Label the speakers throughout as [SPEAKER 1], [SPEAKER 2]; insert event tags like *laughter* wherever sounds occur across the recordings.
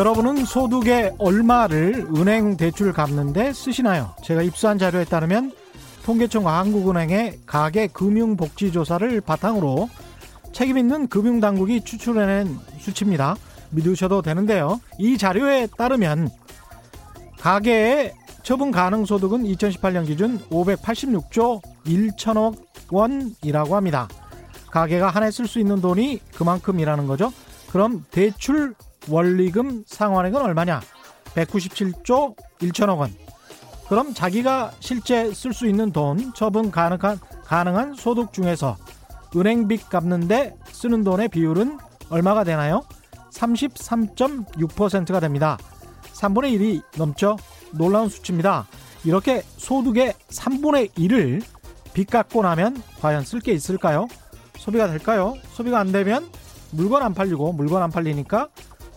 [SPEAKER 1] 여러분은 소득의 얼마를 은행 대출 갚는데 쓰시나요? 제가 입수한 자료에 따르면 통계청과 한국은행의 가계 금융 복지 조사를 바탕으로 책임 있는 금융 당국이 추출해낸 수치입니다. 믿으셔도 되는데요. 이 자료에 따르면 가계의 처분 가능 소득은 2018년 기준 586조 1천억 원이라고 합니다. 가계가 한 해 쓸 수 있는 돈이 그만큼이라는 거죠. 그럼 대출 원리금 상환액은 얼마냐? 197조 1천억 원. 그럼 자기가 실제 쓸 수 있는 돈, 처분 가능한, 가능한 소득 중에서 은행빚 갚는데 쓰는 돈의 비율은 얼마가 되나요? 33.6%가 됩니다. 3분의 1이 넘죠? 놀라운 수치입니다. 이렇게 소득의 3분의 1을 빚 갚고 나면 과연 쓸 게 있을까요? 소비가 될까요? 소비가 안 되면 물건 안 팔리고 물건 안 팔리니까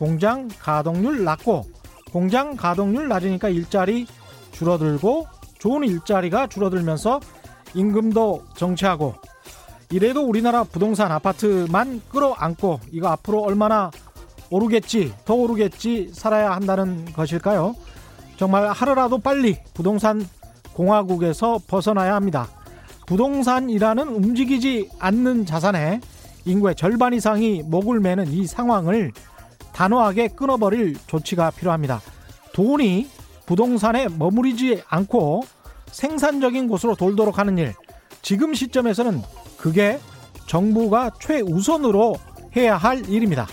[SPEAKER 1] 공장 가동률 낮고 공장 가동률 낮으니까 일자리 줄어들고 좋은 일자리가 줄어들면서 임금도 정체하고 이래도 우리나라 부동산 아파트만 끌어안고 이거 앞으로 얼마나 오르겠지 더 오르겠지 살아야 한다는 것일까요? 정말 하루라도 빨리 부동산 공화국에서 벗어나야 합니다. 부동산이라는 움직이지 않는 자산에 인구의 절반 이상이 목을 매는 이 상황을 단호하게 끊어버릴 조치가 필요합니다. 돈이 부동산에 머무르지 않고 생산적인 곳으로 돌도록 하는 일. 지금 시점에서는 그게 정부가 최우선으로 해야 할 일입니다.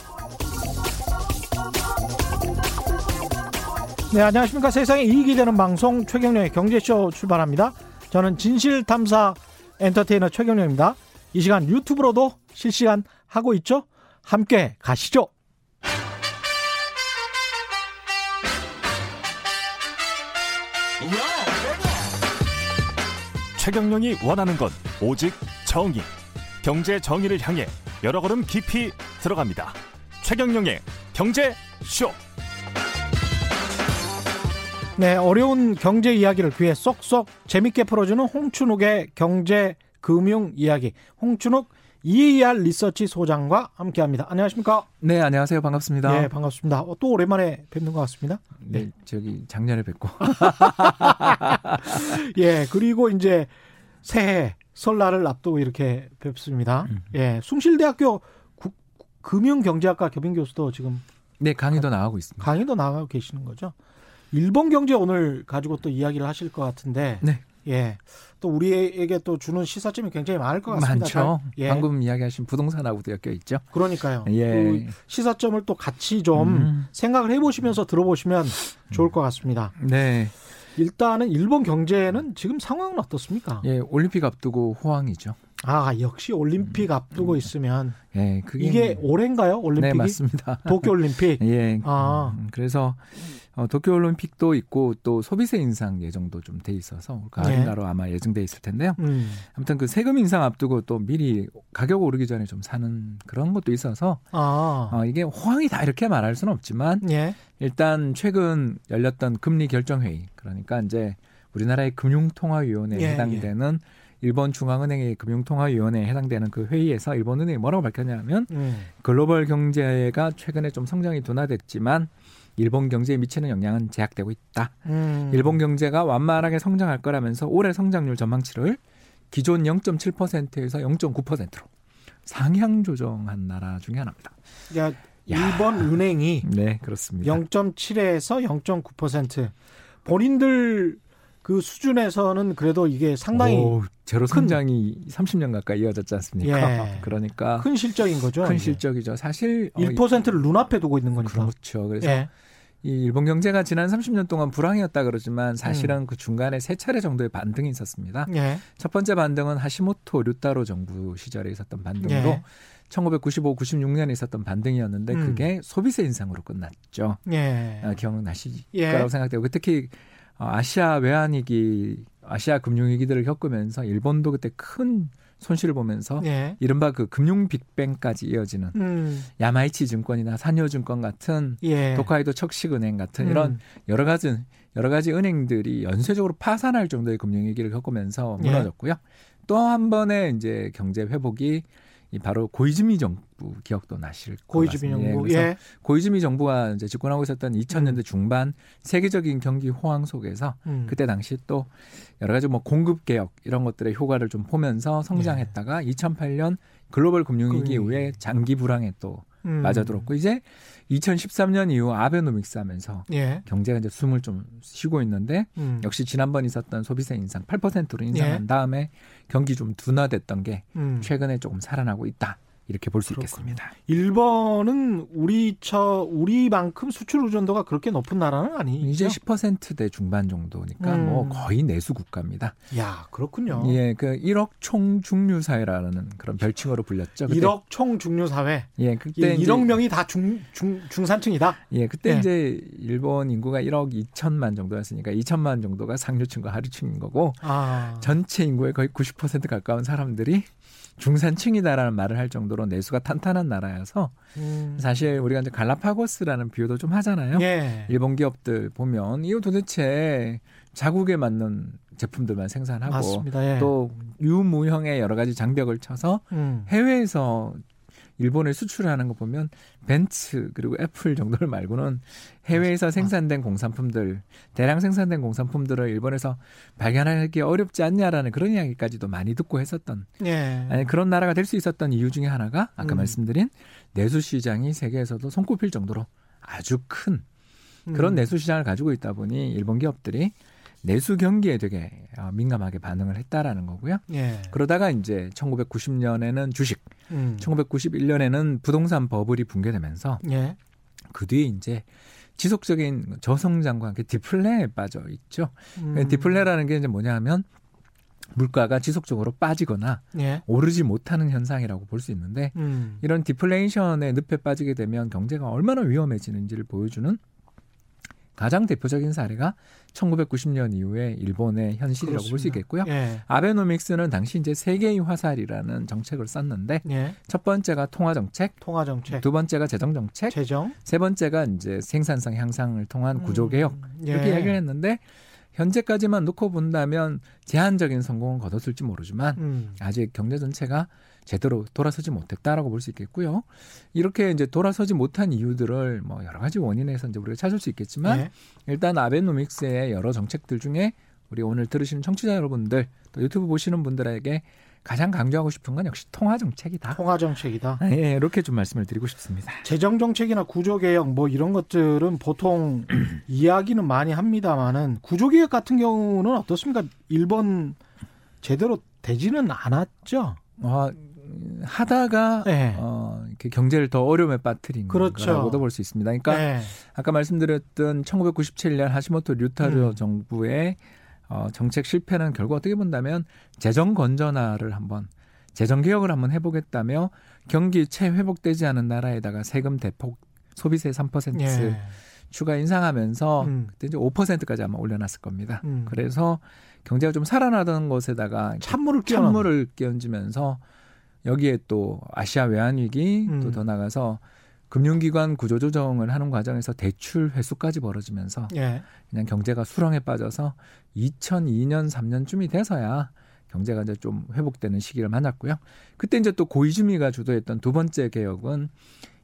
[SPEAKER 1] 네, 안녕하십니까. 세상에 이익이 되는 방송 최경련의 경제쇼 출발합니다. 저는 진실탐사 엔터테이너 최경련입니다. 이 시간 유튜브로도 실시간 하고 있죠? 함께 가시죠.
[SPEAKER 2] 최경영이 원하는 건 오직 정의. 경제 정의를 향해 여러 걸음 깊이 들어갑니다. 최경영의 경제 쇼.
[SPEAKER 1] 네, 어려운 경제 이야기를 귀에 쏙쏙 재밌게 풀어주는 홍춘욱의 경제 금융 이야기. 홍춘욱 EAR 리서치 소장과 함께합니다. 안녕하십니까?
[SPEAKER 3] 네, 안녕하세요. 반갑습니다.
[SPEAKER 1] 네, 반갑습니다. 어, 또 오랜만에 뵙는 것 같습니다.
[SPEAKER 3] 네, 네. 저기 작년에 뵙고. *laughs*
[SPEAKER 1] 예, 그리고 이제 새해 설날을 앞두고 이렇게 뵙습니다. 음. 예, 숭실대학교 국, 금융경제학과 겸임 교수도 지금
[SPEAKER 3] 네 강의도 나가고 있습니다.
[SPEAKER 1] 강의도 나가고 계시는 거죠. 일본 경제 오늘 가지고 또 이야기를 하실 것 같은데. 네. 예. 또 우리에게 또 주는 시사점이 굉장히 많을 것 같습니다.
[SPEAKER 3] 많죠. 예. 방금 이야기하신 부동산하고도 엮여 있죠.
[SPEAKER 1] 그러니까요. 예. 그 시사점을 또 같이 좀 음. 생각을 해보시면서 들어보시면 좋을 것 같습니다. 네. 일단은 일본 경제는 지금 상황은 어떻습니까?
[SPEAKER 3] 예, 올림픽 앞두고 호황이죠.
[SPEAKER 1] 아, 역시 올림픽 앞두고 있으면 예, 그게 이게 올해인가요? 올림픽이?
[SPEAKER 3] 네, 맞습니다.
[SPEAKER 1] 도쿄 올림픽. *laughs*
[SPEAKER 3] 예. 아. 음, 그래서 어, 도쿄 올림픽도 있고 또 소비세 인상 예정도 좀 돼 있어서 가을인가로 네. 아마 예정돼 있을 텐데요. 음. 아무튼 그 세금 인상 앞두고 또 미리 가격 오르기 전에 좀 사는 그런 것도 있어서 아. 어, 이게 호황이 다 이렇게 말할 수는 없지만 예. 일단 최근 열렸던 금리 결정 회의 그러니까 이제 우리나라의 금융통화위원회에 예, 해당되는 예. 일본 중앙은행의 금융통화위원회에 해당되는 그 회의에서 일본 은행이 뭐라고 밝혔냐면 음. 글로벌 경제가 최근에 좀 성장이 둔화됐지만 일본 경제에 미치는 영향은 제약되고 있다. 음. 일본 경제가 완만하게 성장할 거라면서 올해 성장률 전망치를 기존 0.7%에서 0.9%로 상향 조정한 나라 중에 하나입니다.
[SPEAKER 1] 야, 일본 야. 은행이
[SPEAKER 3] 네 그렇습니다.
[SPEAKER 1] 0.7에서 0.9% 본인들 그 수준에서는 그래도 이게 상당히 오,
[SPEAKER 3] 제로 성장이 큰, 30년 가까이 이어졌지 않습니까? 예. 그러니까
[SPEAKER 1] 큰 실적인 거죠.
[SPEAKER 3] 큰 실적이죠. 사실
[SPEAKER 1] 1%를 어, 눈앞에 두고 있는 거니까.
[SPEAKER 3] 그렇죠. 그래서 예. 이 일본 경제가 지난 30년 동안 불황이었다 그러지만 사실은 음. 그 중간에 세 차례 정도의 반등이 있었습니다. 예. 첫 번째 반등은 하시모토 류타로 정부 시절에 있었던 반등으로 예. 1995, 96년에 있었던 반등이었는데 음. 그게 소비세 인상으로 끝났죠. 예. 아, 기억나실 예. 거라고 생각되고 특히 어, 아시아 외환위기, 아시아 금융위기들을 겪으면서 일본도 그때 큰 손실을 보면서 예. 이른바 그 금융 빅뱅까지 이어지는 음. 야마이치 증권이나 산요증권 같은 예. 도카이도 척식은행 같은 음. 이런 여러 가지 여러 가지 은행들이 연쇄적으로 파산할 정도의 금융 위기를 겪으면서 예. 무너졌고요. 예. 또한 번의 이제 경제 회복이 이 바로 고이즈미 정부 기억도 나실
[SPEAKER 1] 고이즈미 정부. 예.
[SPEAKER 3] 고이즈미 정부가 이제 집권하고 있었던 2000년대 음. 중반 세계적인 경기 호황 속에서 음. 그때 당시 또 여러 가지 뭐 공급 개혁 이런 것들의 효과를 좀 보면서 성장했다가 예. 2008년 글로벌 금융위기 이후에 장기 불황에 또 음. 맞아들었고 이제 2013년 이후 아베노믹스 하면서 예. 경제가 이제 숨을 좀 쉬고 있는데 음. 역시 지난번 있었던 소비세 인상 8%로 인상한 예. 다음에 경기 좀 둔화됐던 게 음. 최근에 조금 살아나고 있다. 이렇게 볼 수 있겠습니다.
[SPEAKER 1] 일본은 우리 저 우리만큼 수출 의존도가 그렇게 높은 나라는 아니죠.
[SPEAKER 3] 이제 10%대 중반 정도니까 음. 뭐 거의 내수 국가입니다.
[SPEAKER 1] 야 그렇군요.
[SPEAKER 3] 예, 그 1억 총 중류 사회라는 그런 별칭으로 불렸죠.
[SPEAKER 1] 그때. 1억 총 중류 사회.
[SPEAKER 3] 예, 그때
[SPEAKER 1] 예, 1억 명이 다 중 중 중산층이다.
[SPEAKER 3] 예, 그때 예. 이제 일본 인구가 1억 2천만 정도였으니까 2천만 정도가 상류층과 하류층인 거고 아. 전체 인구의 거의 90% 가까운 사람들이 중산층이다라는 말을 할 정도로 내수가 탄탄한 나라여서 음. 사실 우리가 이제 갈라파고스라는 비유도 좀 하잖아요. 예. 일본 기업들 보면 이거 도대체 자국에 맞는 제품들만 생산하고 예. 또 유무형의 여러 가지 장벽을 쳐서 음. 해외에서 일본에 수출하는 거 보면 벤츠 그리고 애플 정도를 말고는 해외에서 생산된 공산품들 대량 생산된 공산품들을 일본에서 발견하기 어렵지 않냐라는 그런 이야기까지도 많이 듣고 했었던 예. 아니, 그런 나라가 될 수 있었던 이유 중에 하나가 아까 음. 말씀드린 내수 시장이 세계에서도 손꼽힐 정도로 아주 큰 그런 음. 내수 시장을 가지고 있다 보니 일본 기업들이 내수 경기에 되게 어, 민감하게 반응을 했다라는 거고요. 예. 그러다가 이제 1990년에는 주식, 음. 1991년에는 부동산 버블이 붕괴되면서 예. 그 뒤에 이제 지속적인 저성장과 함께 디플레에 빠져 있죠. 음. 디플레라는 게 이제 뭐냐 하면 물가가 지속적으로 빠지거나 예. 오르지 못하는 현상이라고 볼 수 있는데 음. 이런 디플레이션의 늪에 빠지게 되면 경제가 얼마나 위험해지는지를 보여주는 가장 대표적인 사례가 1990년 이후에 일본의 현실이라고 볼 수 있겠고요. 예. 아베노믹스는 당시 이제 세 개의 화살이라는 정책을 썼는데 예. 첫 번째가 통화 정책,
[SPEAKER 1] 통화 정책,
[SPEAKER 3] 두 번째가 재정 정책,
[SPEAKER 1] 재정,
[SPEAKER 3] 세 번째가 이제 생산성 향상을 통한 음. 구조 개혁 이렇게 예. 이야기를 했는데 현재까지만 놓고 본다면 제한적인 성공은 거뒀을지 모르지만 음. 아직 경제 전체가 제대로 돌아서지 못했다라고 볼 수 있겠고요. 이렇게 이제 돌아서지 못한 이유들을 뭐 여러 가지 원인에서 이제 우리가 찾을 수 있겠지만 네. 일단 아베노믹스의 여러 정책들 중에 우리 오늘 들으시는 청취자 여러분들 또 유튜브 보시는 분들에게 가장 강조하고 싶은 건 역시 통화 정책이다.
[SPEAKER 1] 통화 정책이다.
[SPEAKER 3] 아, 예, 이렇게 좀 말씀을 드리고 싶습니다.
[SPEAKER 1] 재정 정책이나 구조 개혁 뭐 이런 것들은 보통 *clears throat* 이야기는 많이 합니다만은 구조 개혁 같은 경우는 어떻습니까? 일본 제대로 되지는 않았죠.
[SPEAKER 3] 아, 하다가 네. 어, 이렇게 경제를 더 어려움에 빠뜨린 그렇죠. 거라고도 볼 수 있습니다. 그러니까 네. 아까 말씀드렸던 1997년 하시모토 류타르 음. 정부의 어, 정책 실패는 결국 어떻게 본다면 재정 건전화를 한번 재정 개혁을 한번 해보겠다며 경기 채 회복되지 않은 나라에다가 세금 대폭 소비세 3% 예. 추가 인상하면서 음. 그때 이제 5%까지 아마 올려놨을 겁니다. 음. 그래서 경제가 좀 살아나던 것에다가
[SPEAKER 1] 찬물을
[SPEAKER 3] 찬물을 끼얹으면서 여기에 또 아시아 외환 위기 음. 또더 나가서 금융기관 구조조정을 하는 과정에서 대출 회수까지 벌어지면서 예. 그냥 경제가 수렁에 빠져서 2002년 3년쯤이 돼서야 경제가 이제 좀 회복되는 시기를 만났고요. 그때 이제 또 고이즈미가 주도했던 두 번째 개혁은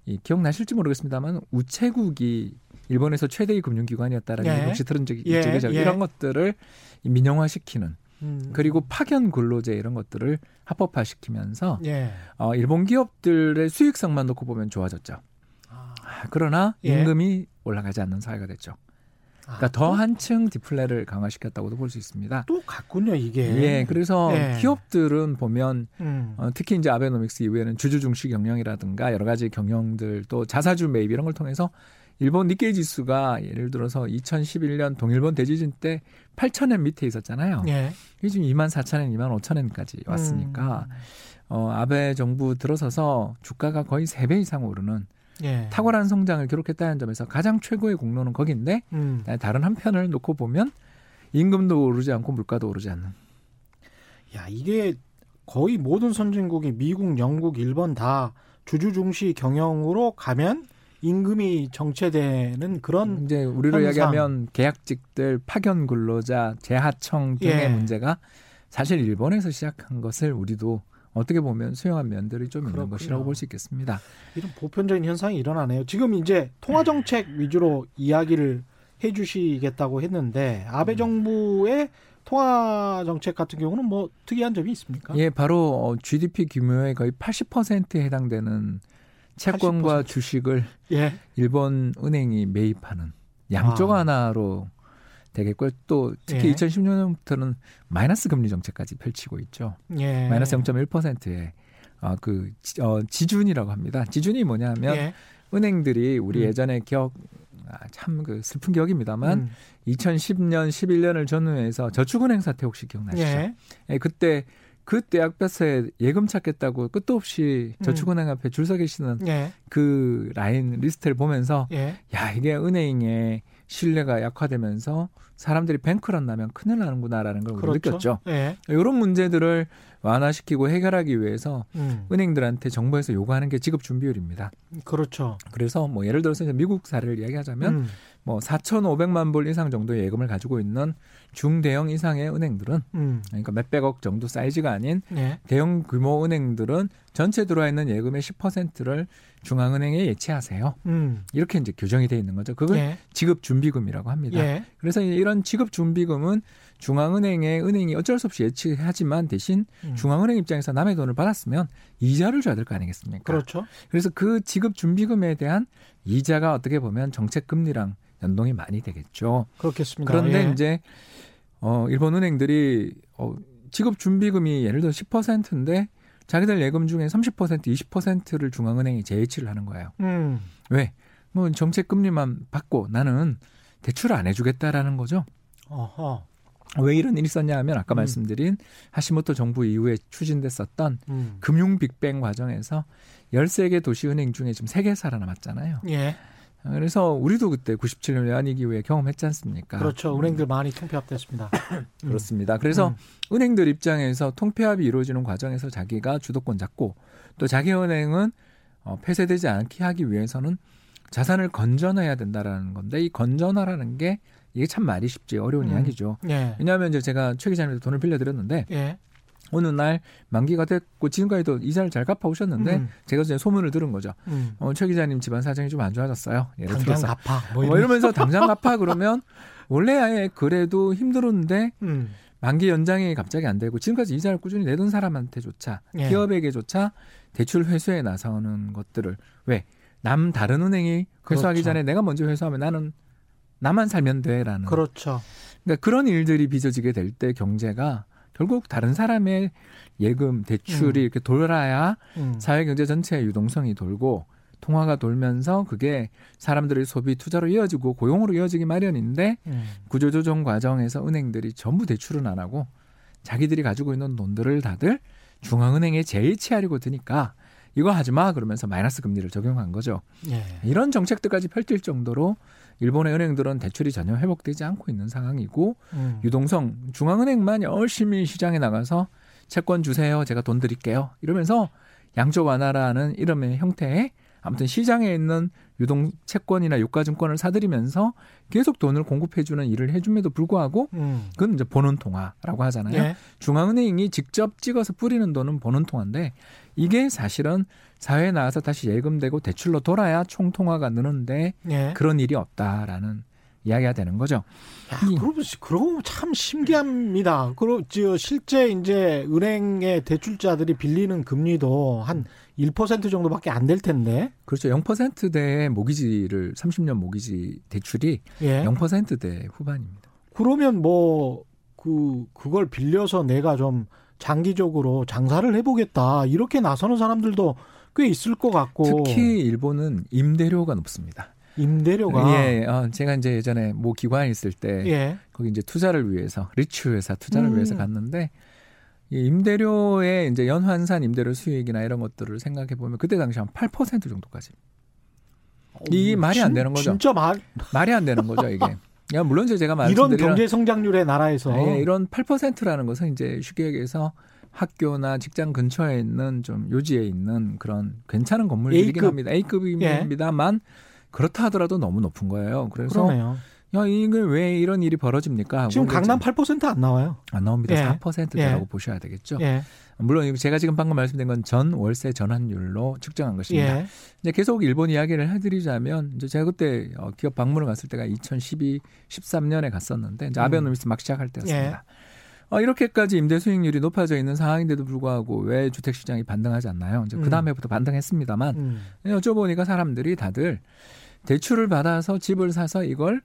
[SPEAKER 3] 이 기억나실지 모르겠습니다만 우체국이 일본에서 최대의 금융기관이었다라는 예. 혹시 들은 적이 예. 있죠. 예. 이런 것들을 민영화시키는 음. 그리고 파견 근로제 이런 것들을 합법화시키면서 예. 어, 일본 기업들의 수익성만 놓고 보면 좋아졌죠. 아. 그러나 예. 임금이 올라가지 않는 사회가 됐죠. 그러니까 아, 더 한층 디플레를 강화시켰다고도 볼 수 있습니다.
[SPEAKER 1] 또 같군요, 이게.
[SPEAKER 3] 예, 그래서 예. 기업들은 보면 음. 어, 특히 이제 아베노믹스 이후에는 주주 중시 경영이라든가 여러 가지 경영들 또 자사주 매입 이런 걸 통해서 일본 니케이 지수가 예를 들어서 2011년 동일본 대지진 때 8천엔 밑에 있었잖아요. 예. 이게 지금 2만 4천엔, 2만 5천엔까지 왔으니까 음. 어, 아베 정부 들어서서 주가가 거의 3배 이상 오르는 예. 탁월한 성장을 기록했다는 점에서 가장 최고의 공로는 거긴데 음. 다른 한편을 놓고 보면 임금도 오르지 않고 물가도 오르지 않는.
[SPEAKER 1] 야 이게 거의 모든 선진국이 미국, 영국, 일본 다 주주 중시 경영으로 가면 임금이 정체되는 그런
[SPEAKER 3] 이제 우리로 이야기하면 계약직들 파견 근로자 재하청 등의 예. 문제가 사실 일본에서 시작한 것을 우리도 어떻게 보면 수용한 면들이 좀 그렇군요. 있는 것이라고 볼 수 있겠습니다.
[SPEAKER 1] 이런 보편적인 현상이 일어나네요. 지금 이제 통화 정책 위주로 이야기를 해 주시겠다고 했는데 아베 음. 정부의 통화 정책 같은 경우는 뭐 특이한 점이 있습니까?
[SPEAKER 3] 예, 바로 GDP 규모의 거의 80%에 해당되는 채권과 80%. 주식을 예. 일본 은행이 매입하는 양쪽 아. 하나로 되겠고요. 또 특히 예. 2016년부터는 마이너스 금리 정책까지 펼치고 있죠. 예. 마이너스 0.1%의 어, 그 어, 지준이라고 합니다. 지준이 뭐냐면 예. 은행들이 우리 음. 예전에 기억 아, 참 그 슬픈 기억입니다만 음. 2010년 11년을 전후해서 저축은행 사태 혹시 기억나시죠? 예. 예, 그때 그 대낮 볕에 예금 찾겠다고 끝도 없이 음. 저축은행 앞에 줄 서 계시는 예. 그 라인 리스트를 보면서 예. 야 이게 은행의 신뢰가 약화되면서 사람들이 뱅크런 나면 큰일 나는구나라는 걸 그렇죠. 느꼈죠. 예. 이런 문제들을 완화시키고 해결하기 위해서 음. 은행들한테 정부에서 요구하는 게 지급 준비율입니다.
[SPEAKER 1] 그렇죠.
[SPEAKER 3] 그래서 뭐 예를 들어서 미국 사례를 이야기하자면 음. 뭐 4,500만 불 이상 정도의 예금을 가지고 있는 중대형 이상의 은행들은 음. 그러니까 몇백억 정도 사이즈가 아닌 네. 대형 규모 은행들은 전체 들어와 있는 예금의 10%를 중앙은행에 예치하세요. 음. 이렇게 이제 규정이 돼 있는 거죠. 그걸 네. 지급 준비금이라고 합니다. 네. 그래서 이런 지급 준비금은 중앙은행에 은행이 어쩔 수 없이 예치하지만 대신 음. 중앙은행 입장에서 남의 돈을 받았으면 이자를 줘야 될 거 아니겠습니까?
[SPEAKER 1] 그렇죠.
[SPEAKER 3] 그래서 그 지급 준비금에 대한 이자가 어떻게 보면 정책 금리랑 연동이 많이 되겠죠.
[SPEAKER 1] 그렇겠습니다.
[SPEAKER 3] 그런데 예. 이제 어 일본 은행들이 어 지급 준비금이 예를 들어 10%인데 자기들 예금 중에 30% 20%를 중앙은행이 재예치를 하는 거예요. 음. 왜? 뭐 정책 금리만 받고 나는 대출을 안 해주겠다라는 거죠. 어허. 왜 이런 일이 있었냐 하면 아까 음. 말씀드린 하시모토 정부 이후에 추진됐었던 음. 금융 빅뱅 과정에서 13개 도시은행 중에 지금 3개 살아남았잖아요. 예. 그래서 우리도 그때 97년 외환위기 후에 경험했지 않습니까?
[SPEAKER 1] 그렇죠. 은행들 많이 통폐합됐습니다. *coughs*
[SPEAKER 3] 그렇습니다. 그래서 음. 은행들 입장에서 통폐합이 이루어지는 과정에서 자기가 주도권 잡고 또 자기 은행은 어, 폐쇄되지 않게 하기 위해서는 자산을 건전해야 된다라는 건데 이 건전화라는 게 이게 참 말이 쉽지 어려운 음. 이야기죠. 예. 왜냐하면 이제 제가 최 기자님한테 돈을 빌려드렸는데 예. 어느 날 만기가 됐고 지금까지도 이자를 잘 갚아 오셨는데 음. 제가 이제 소문을 들은 거죠. 음. 어, 최 기자님 집안 사정이 좀 안 좋아졌어요.
[SPEAKER 1] 예를 당장 들어서. 갚아.
[SPEAKER 3] 뭐, 뭐 이러면서 당장 *laughs* 갚아 그러면 원래 그래도 힘들었는데 음. 만기 연장이 갑자기 안 되고 지금까지 이자를 꾸준히 내던 사람한테조차 예. 기업에게조차 대출 회수에 나서는 것들을 왜 남 다른 은행이 회수하기 그렇죠. 전에 내가 먼저 회수하면 나는 나만 살면 돼라는
[SPEAKER 1] 그렇죠.
[SPEAKER 3] 그러니까 그런 일들이 빚어지게 될 때 경제가 결국 다른 사람의 예금 대출이 음. 이렇게 돌아야 음. 사회 경제 전체의 유동성이 돌고 통화가 돌면서 그게 사람들의 소비 투자로 이어지고 고용으로 이어지기 마련인데 음. 구조조정 과정에서 은행들이 전부 대출은 안 하고 자기들이 가지고 있는 돈들을 다들 중앙은행에 제일 치하려고 드니까 이거 하지 마 그러면서 마이너스 금리를 적용한 거죠. 예. 이런 정책들까지 펼칠 정도로 일본의 은행들은 대출이 전혀 회복되지 않고 있는 상황이고 음. 유동성 중앙은행만 열심히 시장에 나가서 채권 주세요. 제가 돈 드릴게요. 이러면서 양조 완화라는 이름의 형태의 아무튼 시장에 있는 유동 채권이나 유가증권을 사들이면서 계속 돈을 공급해주는 일을 해줌에도 불구하고 음. 그건 이제 보는 통화라고 하잖아요. 예. 중앙은행이 직접 찍어서 뿌리는 돈은 보는 통화인데 이게 사실은 사회에 나와서 다시 예금되고 대출로 돌아야 총통화가 느는데 예. 그런 일이 없다라는 이야기가 되는 거죠.
[SPEAKER 1] 야, 그러고, 그러고 참 신기합니다. 그리고 실제 이제 은행의 대출자들이 빌리는 금리도 한 1% 정도밖에 안 될 텐데.
[SPEAKER 3] 그렇죠. 0%대의 모기지를 30년 모기지 대출이 예. 0%대 후반입니다.
[SPEAKER 1] 그러면 뭐 그 그걸 빌려서 내가 좀 장기적으로 장사를 해보겠다 이렇게 나서는 사람들도 꽤 있을 것 같고
[SPEAKER 3] 특히 일본은 임대료가 높습니다.
[SPEAKER 1] 임대료가
[SPEAKER 3] 예, 어, 제가 이제 예전에 뭐 기관에 있을 때 예. 거기 이제 투자를 위해서 리츠 회사 투자를 음. 위해서 갔는데 이 임대료의 이제 연환산 임대료 수익이나 이런 것들을 생각해 보면 그때 당시 한 8% 정도까지. 어, 이 말이 안 되는 거죠.
[SPEAKER 1] 진짜 말
[SPEAKER 3] 말이 안 되는 거죠 이게. 야, 물론 제가 말씀드린
[SPEAKER 1] 이런 경제 성장률의 나라에서
[SPEAKER 3] 예, 이런 8%라는 것은 이제 쉽게 얘기해서 학교나 직장 근처에 있는 좀 요지에 있는 그런 괜찮은 건물들이긴 A급. 합니다. A급입니다만 예. 그렇다 하더라도 너무 높은 거예요. 그래서 그러네요. 야, 이게 왜 이런 일이 벌어집니까?
[SPEAKER 1] 지금 강남 8%안 나와요.
[SPEAKER 3] 안 나옵니다. 예. 4%대라고 예. 보셔야 되겠죠. 예. 물론 제가 지금 방금 말씀드린 건 전 월세 전환율로 측정한 것입니다. 예. 이제 계속 일본 이야기를 해드리자면 이제 제가 그때 어, 기업 방문을 갔을 때가 2012, 13년에 갔었는데 이제 아베 노미스 막 시작할 때였습니다. 예. 어, 이렇게까지 임대 수익률이 높아져 있는 상황인데도 불구하고 왜 주택 시장이 반등하지 않나요? 이제 그 다음에부터 음. 반등했습니다만 음. 여쭤보니까 사람들이 다들 대출을 받아서 집을 사서 이걸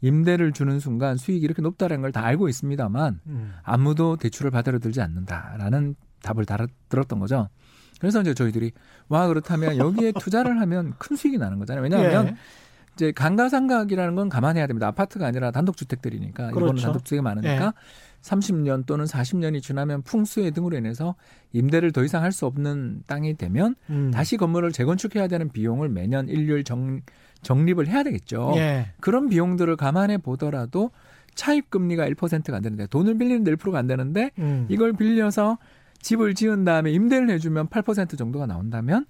[SPEAKER 3] 임대를 주는 순간 수익이 이렇게 높다는 걸 다 알고 있습니다만 음. 아무도 대출을 받으러 들지 않는다라는 답을 달아, 들었던 거죠. 그래서 이제 저희들이 와 그렇다면 여기에 *laughs* 투자를 하면 큰 수익이 나는 거잖아요. 왜냐하면 예. 이제 강가상각이라는 건 감안해야 됩니다. 아파트가 아니라 단독주택들이니까 그렇죠. 일본은 단독주택이 많으니까 예. 30년 또는 40년이 지나면 풍수의 등으로 인해서 임대를 더 이상 할 수 없는 땅이 되면 음. 다시 건물을 재건축해야 되는 비용을 매년 일률 정, 정립을 해야 되겠죠. 예. 그런 비용들을 감안해 보더라도 차입 금리가 1%가 안 되는데 돈을 빌리는데 1%가 안 되는데 음. 이걸 빌려서 집을 지은 다음에 임대를 해주면 8% 정도가 나온다면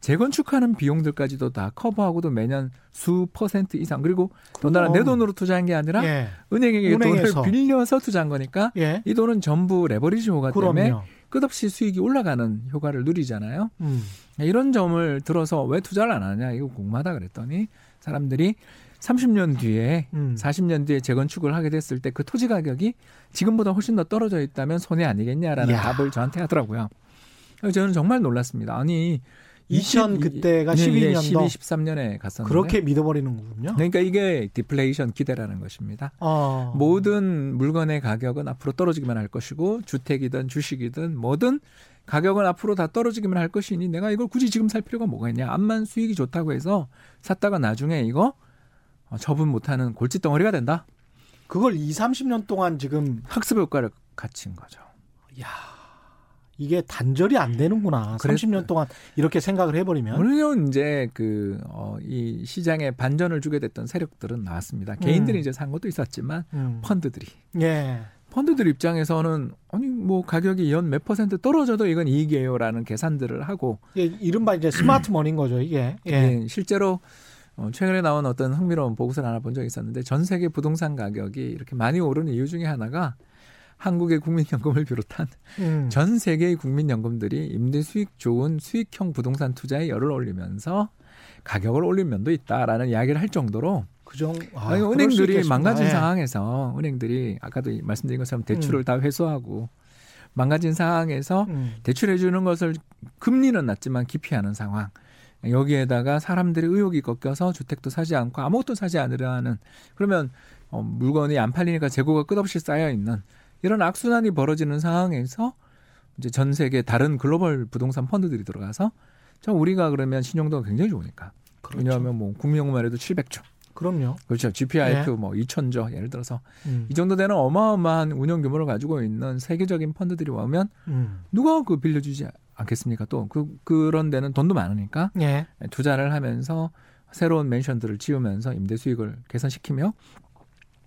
[SPEAKER 3] 재건축하는 비용들까지도 다 커버하고도 매년 수 퍼센트 이상 그리고 돈나라 내 돈으로 투자한 게 아니라 예. 은행에게 은행에서. 돈을 빌려서 투자한 거니까 예. 이 돈은 전부 레버리지 효과 때문에 그럼요. 끝없이 수익이 올라가는 효과를 누리잖아요. 음. 이런 점을 들어서 왜 투자를 안 하냐 이거 궁금하다 그랬더니 사람들이 30년 뒤에 음. 40년 뒤에 재건축을 하게 됐을 때 그 토지 가격이 지금보다 훨씬 더 떨어져 있다면 손해 아니겠냐라는 야. 답을 저한테 하더라고요. 저는 정말 놀랐습니다. 아니
[SPEAKER 1] 2000 그때가 12년도 12,
[SPEAKER 3] 13년에 갔었는데
[SPEAKER 1] 그렇게 믿어버리는 거군요.
[SPEAKER 3] 그러니까 이게 디플레이션 기대라는 것입니다. 어. 모든 물건의 가격은 앞으로 떨어지기만 할 것이고 주택이든 주식이든 뭐든 가격은 앞으로 다 떨어지기만 할 것이니 내가 이걸 굳이 지금 살 필요가 뭐가 있냐. 암만 수익이 좋다고 해서 샀다가 나중에 이거 처분 못하는 골칫 덩어리가 된다.
[SPEAKER 1] 그걸 2, 30년 동안 지금
[SPEAKER 3] 학습 효과를 갖춘 거죠.
[SPEAKER 1] 야. 이게 단절이 안 되는구나. 그랬, 30년 동안 이렇게 생각을 해버리면.
[SPEAKER 3] 물론 이제 그, 어, 이 시장에 반전을 주게 됐던 세력들은 나왔습니다. 개인들이 음. 이제 산 것도 있었지만, 음. 펀드들이. 예. 펀드들 입장에서는 아니 뭐 가격이 연 몇 퍼센트 떨어져도 이건 이익이에요라는 계산들을 하고
[SPEAKER 1] 예, 이른바 이제 smart money인 거죠 이게 예.
[SPEAKER 3] 예. 실제로 어, 최근에 나온 어떤 흥미로운 보고서를 하나 본 적이 있었는데 전 세계 부동산 가격이 이렇게 많이 오르는 이유 중에 하나가 한국의 국민연금을 비롯한 음. 전 세계의 국민연금들이 임대 수익 좋은 수익형 부동산 투자에 열을 올리면서 가격을 올린 면도 있다라는 이야기를 할 정도로 그정 아, 아니, 은행들이 망가진 네. 상황에서 은행들이 아까도 말씀드린 것처럼 대출을 음. 다 회수하고 망가진 상황에서 음. 대출해 주는 것을 금리는 낮지만 기피하는 상황. 여기에다가 사람들의 의욕이 꺾여서 주택도 사지 않고 아무것도 사지 않으려 하는 그러면 어, 물건이 안 팔리니까 재고가 끝없이 쌓여 있는 이런 악순환이 벌어지는 상황에서 이제 전 세계 다른 글로벌 부동산 펀드들이 들어가서 참 우리가 그러면 신용도가 굉장히 좋으니까 그렇죠. 왜냐하면 뭐 국민연금만 해도 700조.
[SPEAKER 1] 그럼요.
[SPEAKER 3] 그렇죠. GPIF 네. 뭐 2천조 예를 들어서 음. 이 정도 되는 어마어마한 운영 규모를 가지고 있는 세계적인 펀드들이 오면 음. 누가 그 빌려주지 않겠습니까? 또 그 그런 데는 돈도 많으니까 네. 투자를 하면서 새로운 맨션들을 지으면서 임대 수익을 개선시키며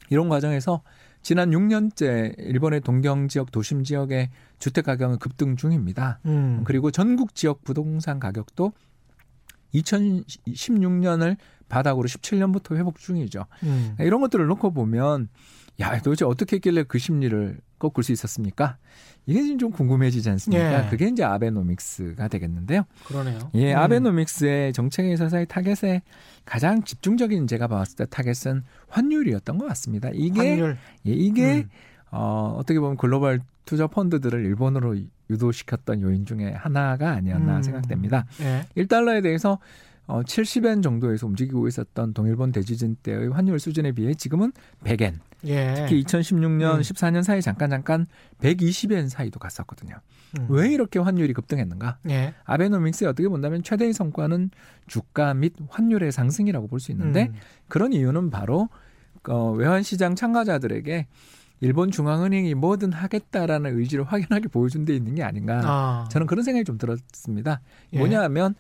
[SPEAKER 3] 이런 과정에서 지난 6년째 일본의 동경 지역 도심 지역의 주택 가격은 급등 중입니다. 음. 그리고 전국 지역 부동산 가격도 2016년을 바닥으로 17년부터 회복 중이죠. 음. 이런 것들을 놓고 보면 야 도대체 어떻게 했길래 그 심리를 꺾을 수 있었습니까? 이게 좀 궁금해지지 않습니까? 예. 그게 이제 아베노믹스가 되겠는데요.
[SPEAKER 1] 그러네요.
[SPEAKER 3] 예, 음. 아베노믹스의 정책에 있어서의 타겟에 가장 집중적인 제가 봤을 때 타겟은 환율이었던 것 같습니다. 이게 환율. 예, 이게 음. 어, 어떻게 보면 글로벌 투자 펀드들을 일본으로 유도시켰던 요인 중에 하나가 아니었나 음. 생각됩니다. 예. 1달러에 대해서 어, 70엔 정도에서 움직이고 있었던 동일본 대지진 때의 환율 수준에 비해 지금은 100엔. 예. 특히 2016년, 음. 14년 사이 잠깐 잠깐 120엔 사이도 갔었거든요. 음. 왜 이렇게 환율이 급등했는가? 예. 아베노믹스에 어떻게 본다면 최대의 성과는 주가 및 환율의 상승이라고 볼 수 있는데 음. 그런 이유는 바로 어, 외환 시장 참가자들에게 일본 중앙은행이 뭐든 하겠다라는 의지를 확연하게 보여준 데 있는 게 아닌가. 아. 저는 그런 생각이 좀 들었습니다. 예. 뭐냐 하면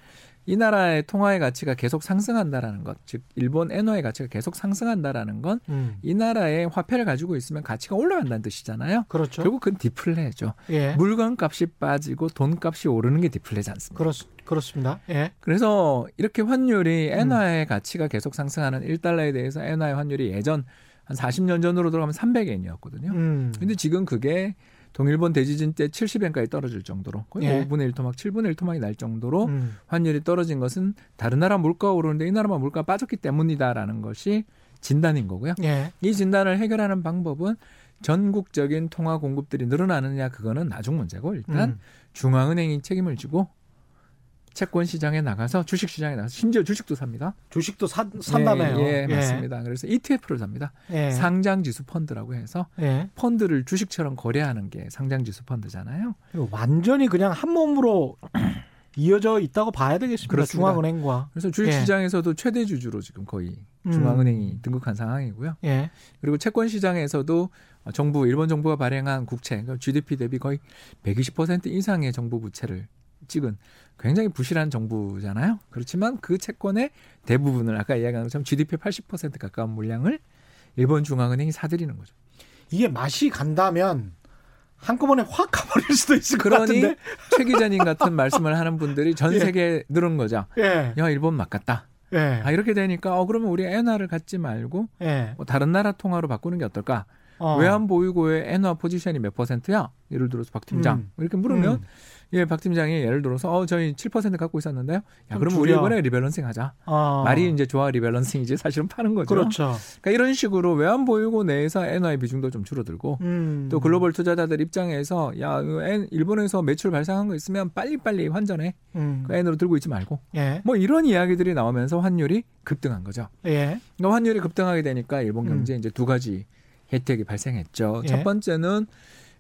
[SPEAKER 3] 이 나라의 통화의 가치가 계속 상승한다라는 것, 즉 일본 엔화의 가치가 계속 상승한다라는 건이 음. 나라의 화폐를 가지고 있으면 가치가 올라간다는 뜻이잖아요.
[SPEAKER 1] 그렇죠.
[SPEAKER 3] 결국 그건 디플레죠. 예. 물건값이 빠지고 돈값이 오르는 게 디플레지 않습니까?
[SPEAKER 1] 그렇, 그렇습니다. 예.
[SPEAKER 3] 그래서 이렇게 환율이 엔화의 음. 가치가 계속 상승하는 1달러에 대해서 엔화의 환율이 예전 한 40년 전으로 돌아가면 300엔이었거든요. 음. 근데 지금 그게 동일본 대지진 때 70엔까지 떨어질 정도로 거의 예. 5분의 1토막, 7분의 1토막이 날 정도로 음. 환율이 떨어진 것은 다른 나라 물가가 오르는데 이 나라만 물가가 빠졌기 때문이다라는 것이 진단인 거고요. 예. 이 진단을 해결하는 방법은 전국적인 통화 공급들이 늘어나느냐 그거는 나중 문제고 일단 음. 중앙은행이 책임을 지고 채권 시장에 나가서 주식 시장에 나가서 심지어 주식도 삽니다.
[SPEAKER 1] 주식도 사, 산다며요.
[SPEAKER 3] 예, 예, 예, 맞습니다. 그래서 ETF를 삽니다. 예. 상장 지수 펀드라고 해서 예. 펀드를 주식처럼 거래하는 게 상장 지수 펀드잖아요.
[SPEAKER 1] 완전히 그냥 한 몸으로 *clears throat* 이어져 있다고 봐야 되겠습니다. 그렇습니다. 중앙은행과.
[SPEAKER 3] 그래서 주식 예. 시장에서도 최대 주주로 지금 거의 음. 중앙은행이 음. 등극한 상황이고요. 예. 그리고 채권 시장에서도 정부 일본 정부가 발행한 국채, 그러니까 GDP 대비 거의 120% 이상의 정부 부채를 찍은 굉장히 부실한 정부잖아요. 그렇지만 그 채권의 대부분을 아까 이야기한 것처럼 GDP 80% 가까운 물량을 일본 중앙은행이 사들이는 거죠.
[SPEAKER 1] 이게 맛이 간다면 한꺼번에 확 가버릴 수도 있을 것 같은데. *laughs*
[SPEAKER 3] 최 기자님 같은 말씀을 하는 분들이 전 예. 세계에 예. 늘은 거죠. 예. 야 일본 맞갔다. 예. 아 이렇게 되니까 어 그러면 우리 엔화를 갖지 말고 예. 뭐 다른 나라 통화로 바꾸는 게 어떨까? 어. 외환 보유고의 엔화 포지션이 몇 퍼센트야? 예를 들어서 박 팀장 음. 이렇게 물으면 음. 예, 박 팀장이 예를 들어서 어 저희 7% 갖고 있었는데요. 야, 그럼 우리 이번에 rebalancing 하자. 아. 말이 이제 좋아 rebalancing이지 사실은 파는 거죠.
[SPEAKER 1] 그렇죠.
[SPEAKER 3] 그러니까 이런 식으로 외환 보유고 내에서 엔화의 비중도 좀 줄어들고 음. 또 글로벌 투자자들 입장에서 야, 일본에서 매출 발생한 거 있으면 빨리빨리 환전해. 음. 그 엔으로 들고 있지 말고. 예. 뭐 이런 이야기들이 나오면서 환율이 급등한 거죠. 예. 그러니까 환율이 급등하게 되니까 일본 경제에 음. 이제 두 가지 혜택이 발생했죠. 예. 첫 번째는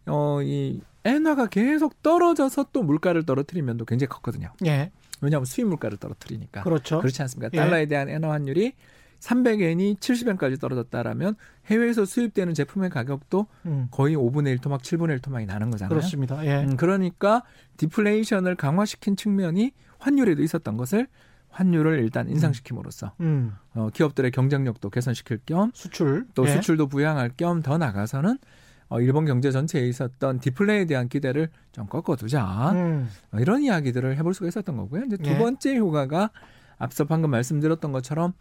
[SPEAKER 3] 어, 이 엔화가 계속 떨어져서 또 물가를 떨어뜨리면 도 굉장히 컸거든요. 예. 왜냐하면 수입 물가를 떨어뜨리니까.
[SPEAKER 1] 그렇죠.
[SPEAKER 3] 그렇지 않습니까? 예. 달러에 대한 엔화 환율이 300엔이 70엔까지 떨어졌다라면 해외에서 수입되는 제품의 가격도 음. 거의 5분의 1 토막, 7분의 1 토막이 나는 거잖아요.
[SPEAKER 1] 그렇습니다. 예.
[SPEAKER 3] 음, 그러니까 디플레이션을 강화시킨 측면이 환율에도 있었던 것을 환율을 일단 인상시킴으로써 음. 어, 기업들의 경쟁력도 개선시킬 겸
[SPEAKER 1] 수출
[SPEAKER 3] 또 예. 수출도 부양할 겸 더 나가서는 어, 일본 경제 전체에 있었던 디플레이에 대한 기대를 좀 꺾어두자 음. 어, 이런 이야기들을 해볼 수가 있었던 거고요. 이제 두 예. 번째 효과가 앞서 방금 말씀드렸던 것처럼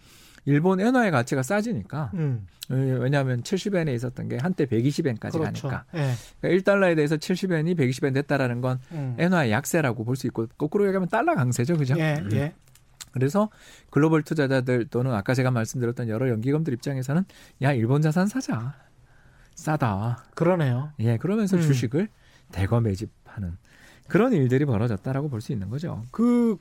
[SPEAKER 3] 일본 엔화의 가치가 싸지니까 음. 어, 왜냐하면 70엔에 있었던 게 한때 120엔까지 그렇죠. 가니까 예. 그러니까 1달러에 대해서 70엔이 120엔 됐다라는 건 음. 엔화의 약세라고 볼 수 있고 거꾸로 얘기하면 달러 강세죠, 그죠?
[SPEAKER 1] 예.
[SPEAKER 3] 음.
[SPEAKER 1] 예.
[SPEAKER 3] 그래서 글로벌 투자자들 또는 아까 제가 말씀드렸던 여러 연기금들 입장에서는 야 일본 자산 사자 싸다.
[SPEAKER 1] 그러네요.
[SPEAKER 3] 예, 그러면서 음. 주식을 대거 매집하는 그런 일들이 벌어졌다라고 볼 수 있는 거죠.
[SPEAKER 1] 그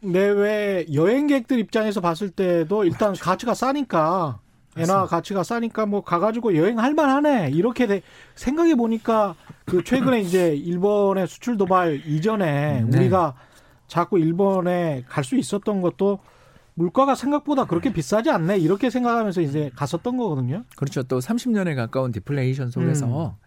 [SPEAKER 1] 국내외 여행객들 입장에서 봤을 때도 일단 그렇죠. 가치가 싸니까 엔화 가치가 싸니까 뭐 가가지고 여행할 만하네 이렇게 돼, 생각해 보니까 그 최근에 이제 일본의 수출 도발 이전에 네. 우리가 자꾸 일본에 갈 수 있었던 것도 물가가 생각보다 그렇게 비싸지 않네 이렇게 생각하면서 이제 갔었던 거거든요.
[SPEAKER 3] 그렇죠. 또 30년에 가까운 디플레이션 속에서 음.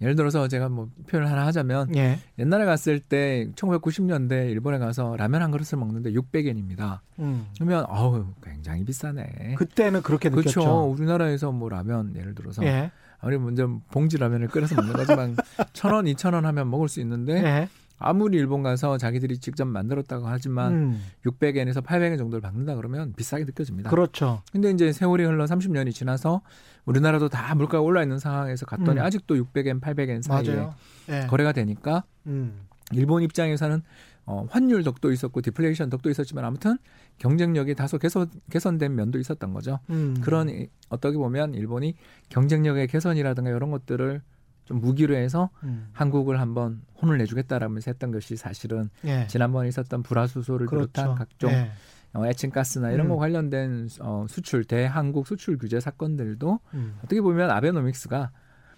[SPEAKER 3] 예를 들어서 제가 뭐 표현을 하나 하자면 예. 옛날에 갔을 때 1990년대 일본에 가서 라면 한 그릇을 먹는데 600엔입니다. 음. 그러면 어우 굉장히 비싸네.
[SPEAKER 1] 그때는 그렇게 느꼈죠.
[SPEAKER 3] 그렇죠. 우리나라에서 뭐 라면 예를 들어서 예. 아무리 먼저 봉지 라면을 끓여서 먹는 거지만 *laughs* 천 원, 이천 원 하면 먹을 수 있는데 예. 아무리 일본 가서 자기들이 직접 만들었다고 하지만 음. 600엔에서 800엔 정도를 받는다 그러면 비싸게 느껴집니다.
[SPEAKER 1] 그렇죠.
[SPEAKER 3] 근데 이제 세월이 흘러 30년이 지나서 우리나라도 다 물가가 올라 있는 상황에서 갔더니 음. 아직도 600엔, 800엔 사이에 네. 거래가 되니까 음. 일본 입장에서는 어, 환율 덕도 있었고 디플레이션 덕도 있었지만 아무튼 경쟁력이 다소 개선, 개선된 면도 있었던 거죠. 음. 그런 어떻게 보면 일본이 경쟁력의 개선이라든가 이런 것들을 좀 무기로 해서 음. 한국을 한번 혼을 내주겠다라면서 했던 것이 사실은 예. 지난번에 있었던 불화수소를 그렇죠. 비롯한 각종 예. 어, 에칭가스나 이런 음. 거 관련된 어, 수출 대한국 수출 규제 사건들도 음. 어떻게 보면 아베노믹스가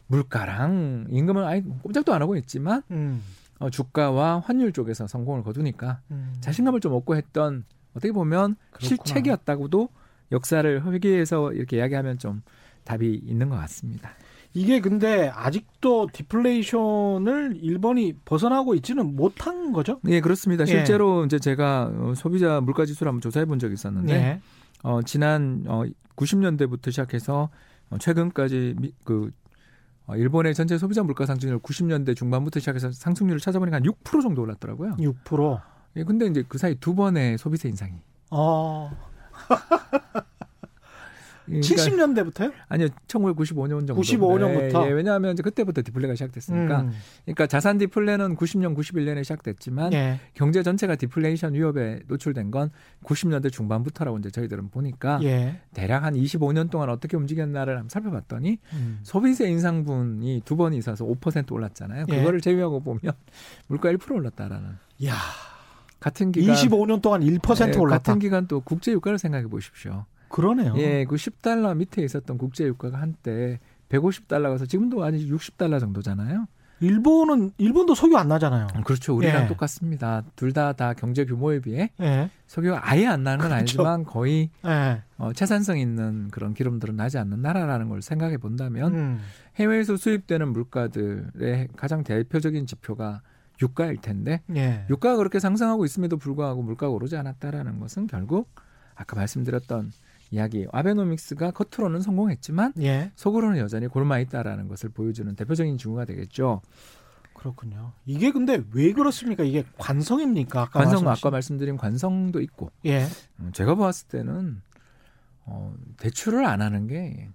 [SPEAKER 3] 물가랑 임금을 아예 꼼짝도 안 하고 있지만 음. 어, 주가와 환율 쪽에서 성공을 거두니까 음. 자신감을 좀 얻고 했던 어떻게 보면 그렇구나. 실책이었다고도 역사를 회귀해서 이렇게 이야기하면 좀 답이 있는 것 같습니다.
[SPEAKER 1] 이게 근데 아직도 디플레이션을 일본이 벗어나고 있지는 못한 거죠?
[SPEAKER 3] 예, 그렇습니다. 예. 실제로 예. 이제 제가 어, 소비자 물가 지수를 한번 조사해 본 적이 있었는데 예. 어, 지난 어, 90년대부터 시작해서 어, 최근까지 미, 그 어, 일본의 전체 소비자 물가 상승률 90년대 중반부터 시작해서 상승률을 찾아보니까 한 6% 정도 올랐더라고요.
[SPEAKER 1] 6%.
[SPEAKER 3] 예, 근데 이제 그 사이 두 번의 소비세 인상이. 어.
[SPEAKER 1] 그러니까 70년대부터요?
[SPEAKER 3] 아니요, 1995년 정도.
[SPEAKER 1] 95년부터.
[SPEAKER 3] 네, 예, 왜냐하면 이제 그때부터 디플레가 시작됐으니까. 음. 그러니까 자산 디플레는 90년, 91년에 시작됐지만 예. 경제 전체가 디플레이션 위협에 노출된 건 90년대 중반부터라고 이제 저희들은 보니까 예. 대략 한 25년 동안 어떻게 움직였나를 한번 살펴봤더니 음. 소비세 인상분이 두 번 있어서 5% 올랐잖아요. 예. 그거를 제외하고 보면 물가 1% 올랐다라는.
[SPEAKER 1] 야.
[SPEAKER 3] 같은 기간
[SPEAKER 1] 25년 동안 1% 네, 올랐다.
[SPEAKER 3] 같은 기간 또 국제 유가를 생각해 보십시오.
[SPEAKER 1] 그러네요.
[SPEAKER 3] 예, 그 10달러 밑에 있었던 국제 유가가 한때 150달러 가서 지금도 아니 60달러 정도잖아요.
[SPEAKER 1] 일본은 일본도 석유 안 나잖아요.
[SPEAKER 3] 그렇죠. 우리랑 예. 똑같습니다. 둘 다다 다 경제 규모에 비해 예. 석유가 아예 안 나는 건 그렇죠. 아니지만 거의 예. 어, 채산성 있는 그런 기름들은 나지 않는 나라라는 걸 생각해 본다면 음. 해외에서 수입되는 물가들의 가장 대표적인 지표가 유가일 텐데 예. 유가가 그렇게 상승하고 있음에도 불구하고 물가가 오르지 않았다라는 것은 결국 아까 말씀드렸던 이야기 아베노믹스가 겉으로는 성공했지만 예. 속으로는 여전히 골마 있다라는 것을 보여주는 대표적인 증거가 되겠죠.
[SPEAKER 1] 그렇군요. 이게 근데 왜 그렇습니까? 이게 관성입니까?
[SPEAKER 3] 아까 관성 말씀하신... 아까 말씀드린 관성도 있고. 예. 음, 제가 봤을 때는 어, 대출을 안 하는 게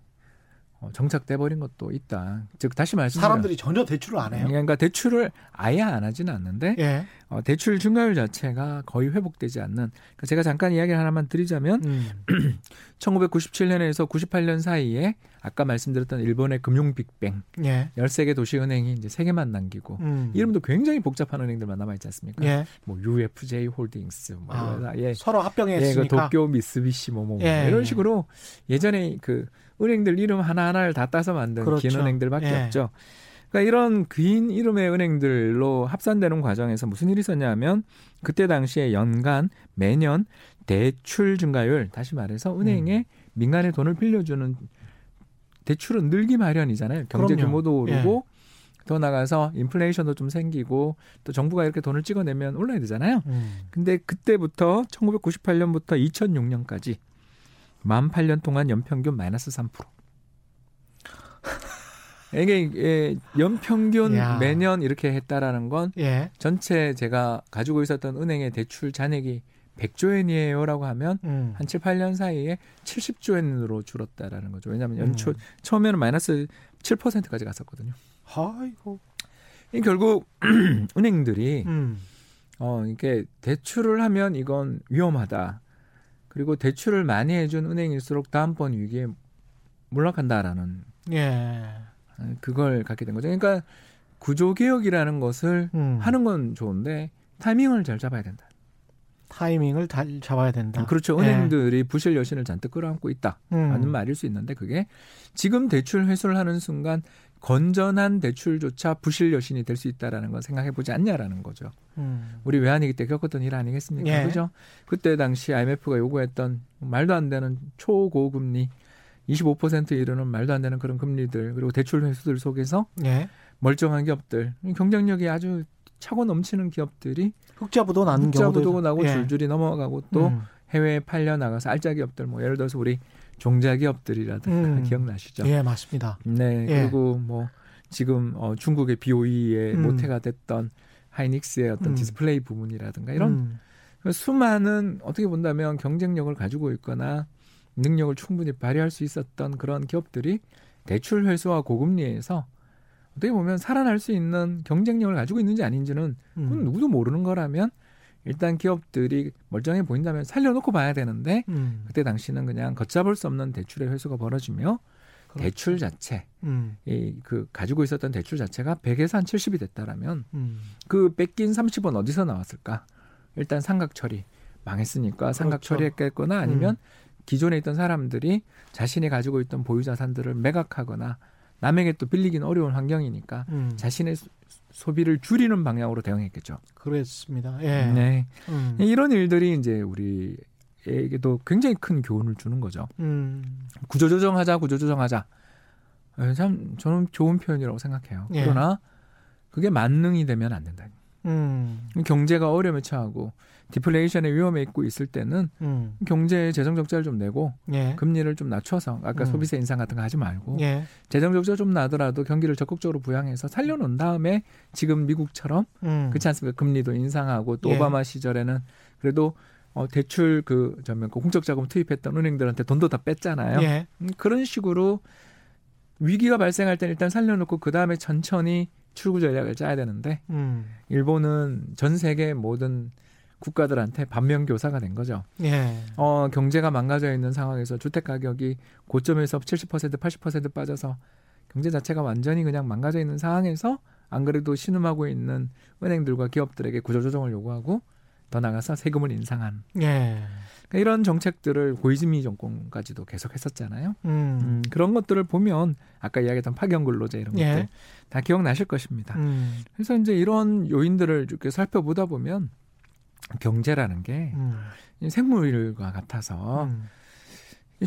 [SPEAKER 3] 어, 정착돼 버린 것도 있다. 즉 다시 말씀
[SPEAKER 1] 사람들이 전혀 대출을 안 해요.
[SPEAKER 3] 그러니까 대출을 아예 안 하지는 않는데 예. 어, 대출 증가율 자체가 거의 회복되지 않는. 그러니까 제가 잠깐 이야기 하나만 드리자면 음. *clears throat* 1997년에서 98년 사이에 아까 말씀드렸던 일본의 금융 빅뱅 예. 13개 도시 은행이 이제 3개만 남기고 음. 이름도 굉장히 복잡한 은행들만 남아 있지 않습니까? 예. 뭐 UFJ 홀딩스 뭐
[SPEAKER 1] 아, 예. 서로 합병했으니까
[SPEAKER 3] 예, 그 도쿄 미쓰비시 뭐뭐 뭐, 예. 이런 식으로 예전에 그 은행들 이름 하나하나를 다 따서 만든 그렇죠. 긴 은행들밖에 예. 없죠. 그러니까 이런 긴 이름의 은행들로 합산되는 과정에서 무슨 일이 있었냐면 그때 당시에 연간 매년 대출 증가율 다시 말해서 은행에 음. 민간의 돈을 빌려주는 대출은 늘기 마련이잖아요. 경제 그럼요. 규모도 오르고 예. 더 나가서 인플레이션도 좀 생기고 또 정부가 이렇게 돈을 찍어내면 올라야 되잖아요. 음. 근데 그때부터 1998년부터 2006년까지 만 8년 동안 연평균 마이너스 3%. *laughs* 이게 예, 연평균 야. 매년 이렇게 했다라는 건 예. 전체 제가 가지고 있었던 은행의 대출 잔액이 100조 엔이에요라고 하면 음. 한 7, 8년 사이에 70조 엔으로 줄었다라는 거죠. 왜냐하면 연초 음. 처음에는 마이너스 7%까지 갔었거든요.
[SPEAKER 1] 아이고.
[SPEAKER 3] 이 결국 *clears throat* 은행들이 음. 어 이렇게 대출을 하면 이건 위험하다. 그리고 대출을 많이 해준 은행일수록 다음번 위기에 몰락한다라는 예. 그걸 갖게 된 거죠. 그러니까 구조 개혁이라는 것을 음. 하는 건 좋은데 타이밍을 잘 잡아야 된다.
[SPEAKER 1] 타이밍을 잘 잡아야 된다.
[SPEAKER 3] 그렇죠. 은행들이 예. 부실 여신을 잔뜩 끌어안고 있다. 라는 음. 말일 수 있는데 그게 지금 대출 회수를 하는 순간 건전한 대출조차 부실 여신이 될 수 있다라는 건 생각해 보지 않냐라는 거죠. 음. 우리 외환위기 때 겪었던 일 아니겠습니까? 예. 그죠? 그때 당시 IMF가 요구했던 말도 안 되는 초고금리 25% 이르는 말도 안 되는 그런 금리들 그리고 대출 회수들 속에서 예. 멀쩡한 기업들 경쟁력이 아주 차고 넘치는 기업들이
[SPEAKER 1] 흑자부도 나는
[SPEAKER 3] 흑자부도 나고 예. 줄줄이 넘어가고 또 음. 해외에 팔려 나가서 알짜 기업들 뭐 예를 들어서 우리 종자 기업들이라든가 음. 기억나시죠?
[SPEAKER 1] 예, 맞습니다.
[SPEAKER 3] 네, 예. 그리고 뭐 지금 어, 중국의 BOE의 음. 모태가 됐던 하이닉스의 어떤 음. 디스플레이 부분이라든가 이런 음. 수많은 어떻게 본다면 경쟁력을 가지고 있거나 능력을 충분히 발휘할 수 있었던 그런 기업들이 대출 회수와 고금리에서 어떻게 보면 살아날 수 있는 경쟁력을 가지고 있는지 아닌지는 그건 음. 누구도 모르는 거라면 일단 기업들이 멀쩡해 보인다면 살려놓고 봐야 되는데 음. 그때 당시는 그냥 걷잡을 수 없는 대출의 회수가 벌어지며 그렇죠. 대출 자체 음. 이그 가지고 있었던 대출 자체가 100에서 한 70이 됐다라면 음. 그 뺏긴 30원 어디서 나왔을까? 일단 상각 처리 망했으니까 상각 그렇죠. 처리했겠거나 아니면 음. 기존에 있던 사람들이 자신이 가지고 있던 보유 자산들을 매각하거나 남에게 또 빌리긴 어려운 환경이니까 음. 자신의 소비를 줄이는 방향으로 대응했겠죠.
[SPEAKER 1] 그렇습니다. 예.
[SPEAKER 3] 네. 음. 이런 일들이 이제 우리에게도 굉장히 큰 교훈을 주는 거죠. 음. 구조조정하자, 구조조정하자. 네, 참 저는 좋은 표현이라고 생각해요. 예. 그러나 그게 만능이 되면 안 된다. 음. 경제가 어려움에 처하고 디플레이션의 위험에 있고 있을 때는 음. 경제 재정 적자를 좀 내고 예. 금리를 좀 낮춰서 아까 음. 소비세 인상 같은 거 하지 말고 예. 재정 적자 좀 나더라도 경기를 적극적으로 부양해서 살려놓은 다음에 지금 미국처럼 음. 그렇지 않습니까? 금리도 인상하고 또 예. 오바마 시절에는 그래도 어, 대출 그, 저면 그 공적 자금 투입했던 은행들한테 돈도 다 뺐잖아요. 예. 음, 그런 식으로 위기가 발생할 땐 일단 살려놓고 그 다음에 천천히 출구 전략을 짜야 되는데 음. 일본은 전 세계 모든 국가들한테 반면 교사가 된 거죠. 예. 어, 경제가 망가져 있는 상황에서 주택 가격이 고점에서 70% 80% 빠져서 경제 자체가 완전히 그냥 망가져 있는 상황에서 안 그래도 신음하고 있는 은행들과 기업들에게 구조조정을 요구하고 더 나가서 세금을 인상한. 예. 이런 정책들을 고이즈미 정권까지도 계속 했었잖아요. 음. 음, 그런 것들을 보면 아까 이야기했던 파견 근로제 이런 예. 것들 다 기억나실 것입니다. 음. 그래서 이제 이런 요인들을 이렇게 살펴보다 보면 경제라는 게 음. 생물과 같아서 음.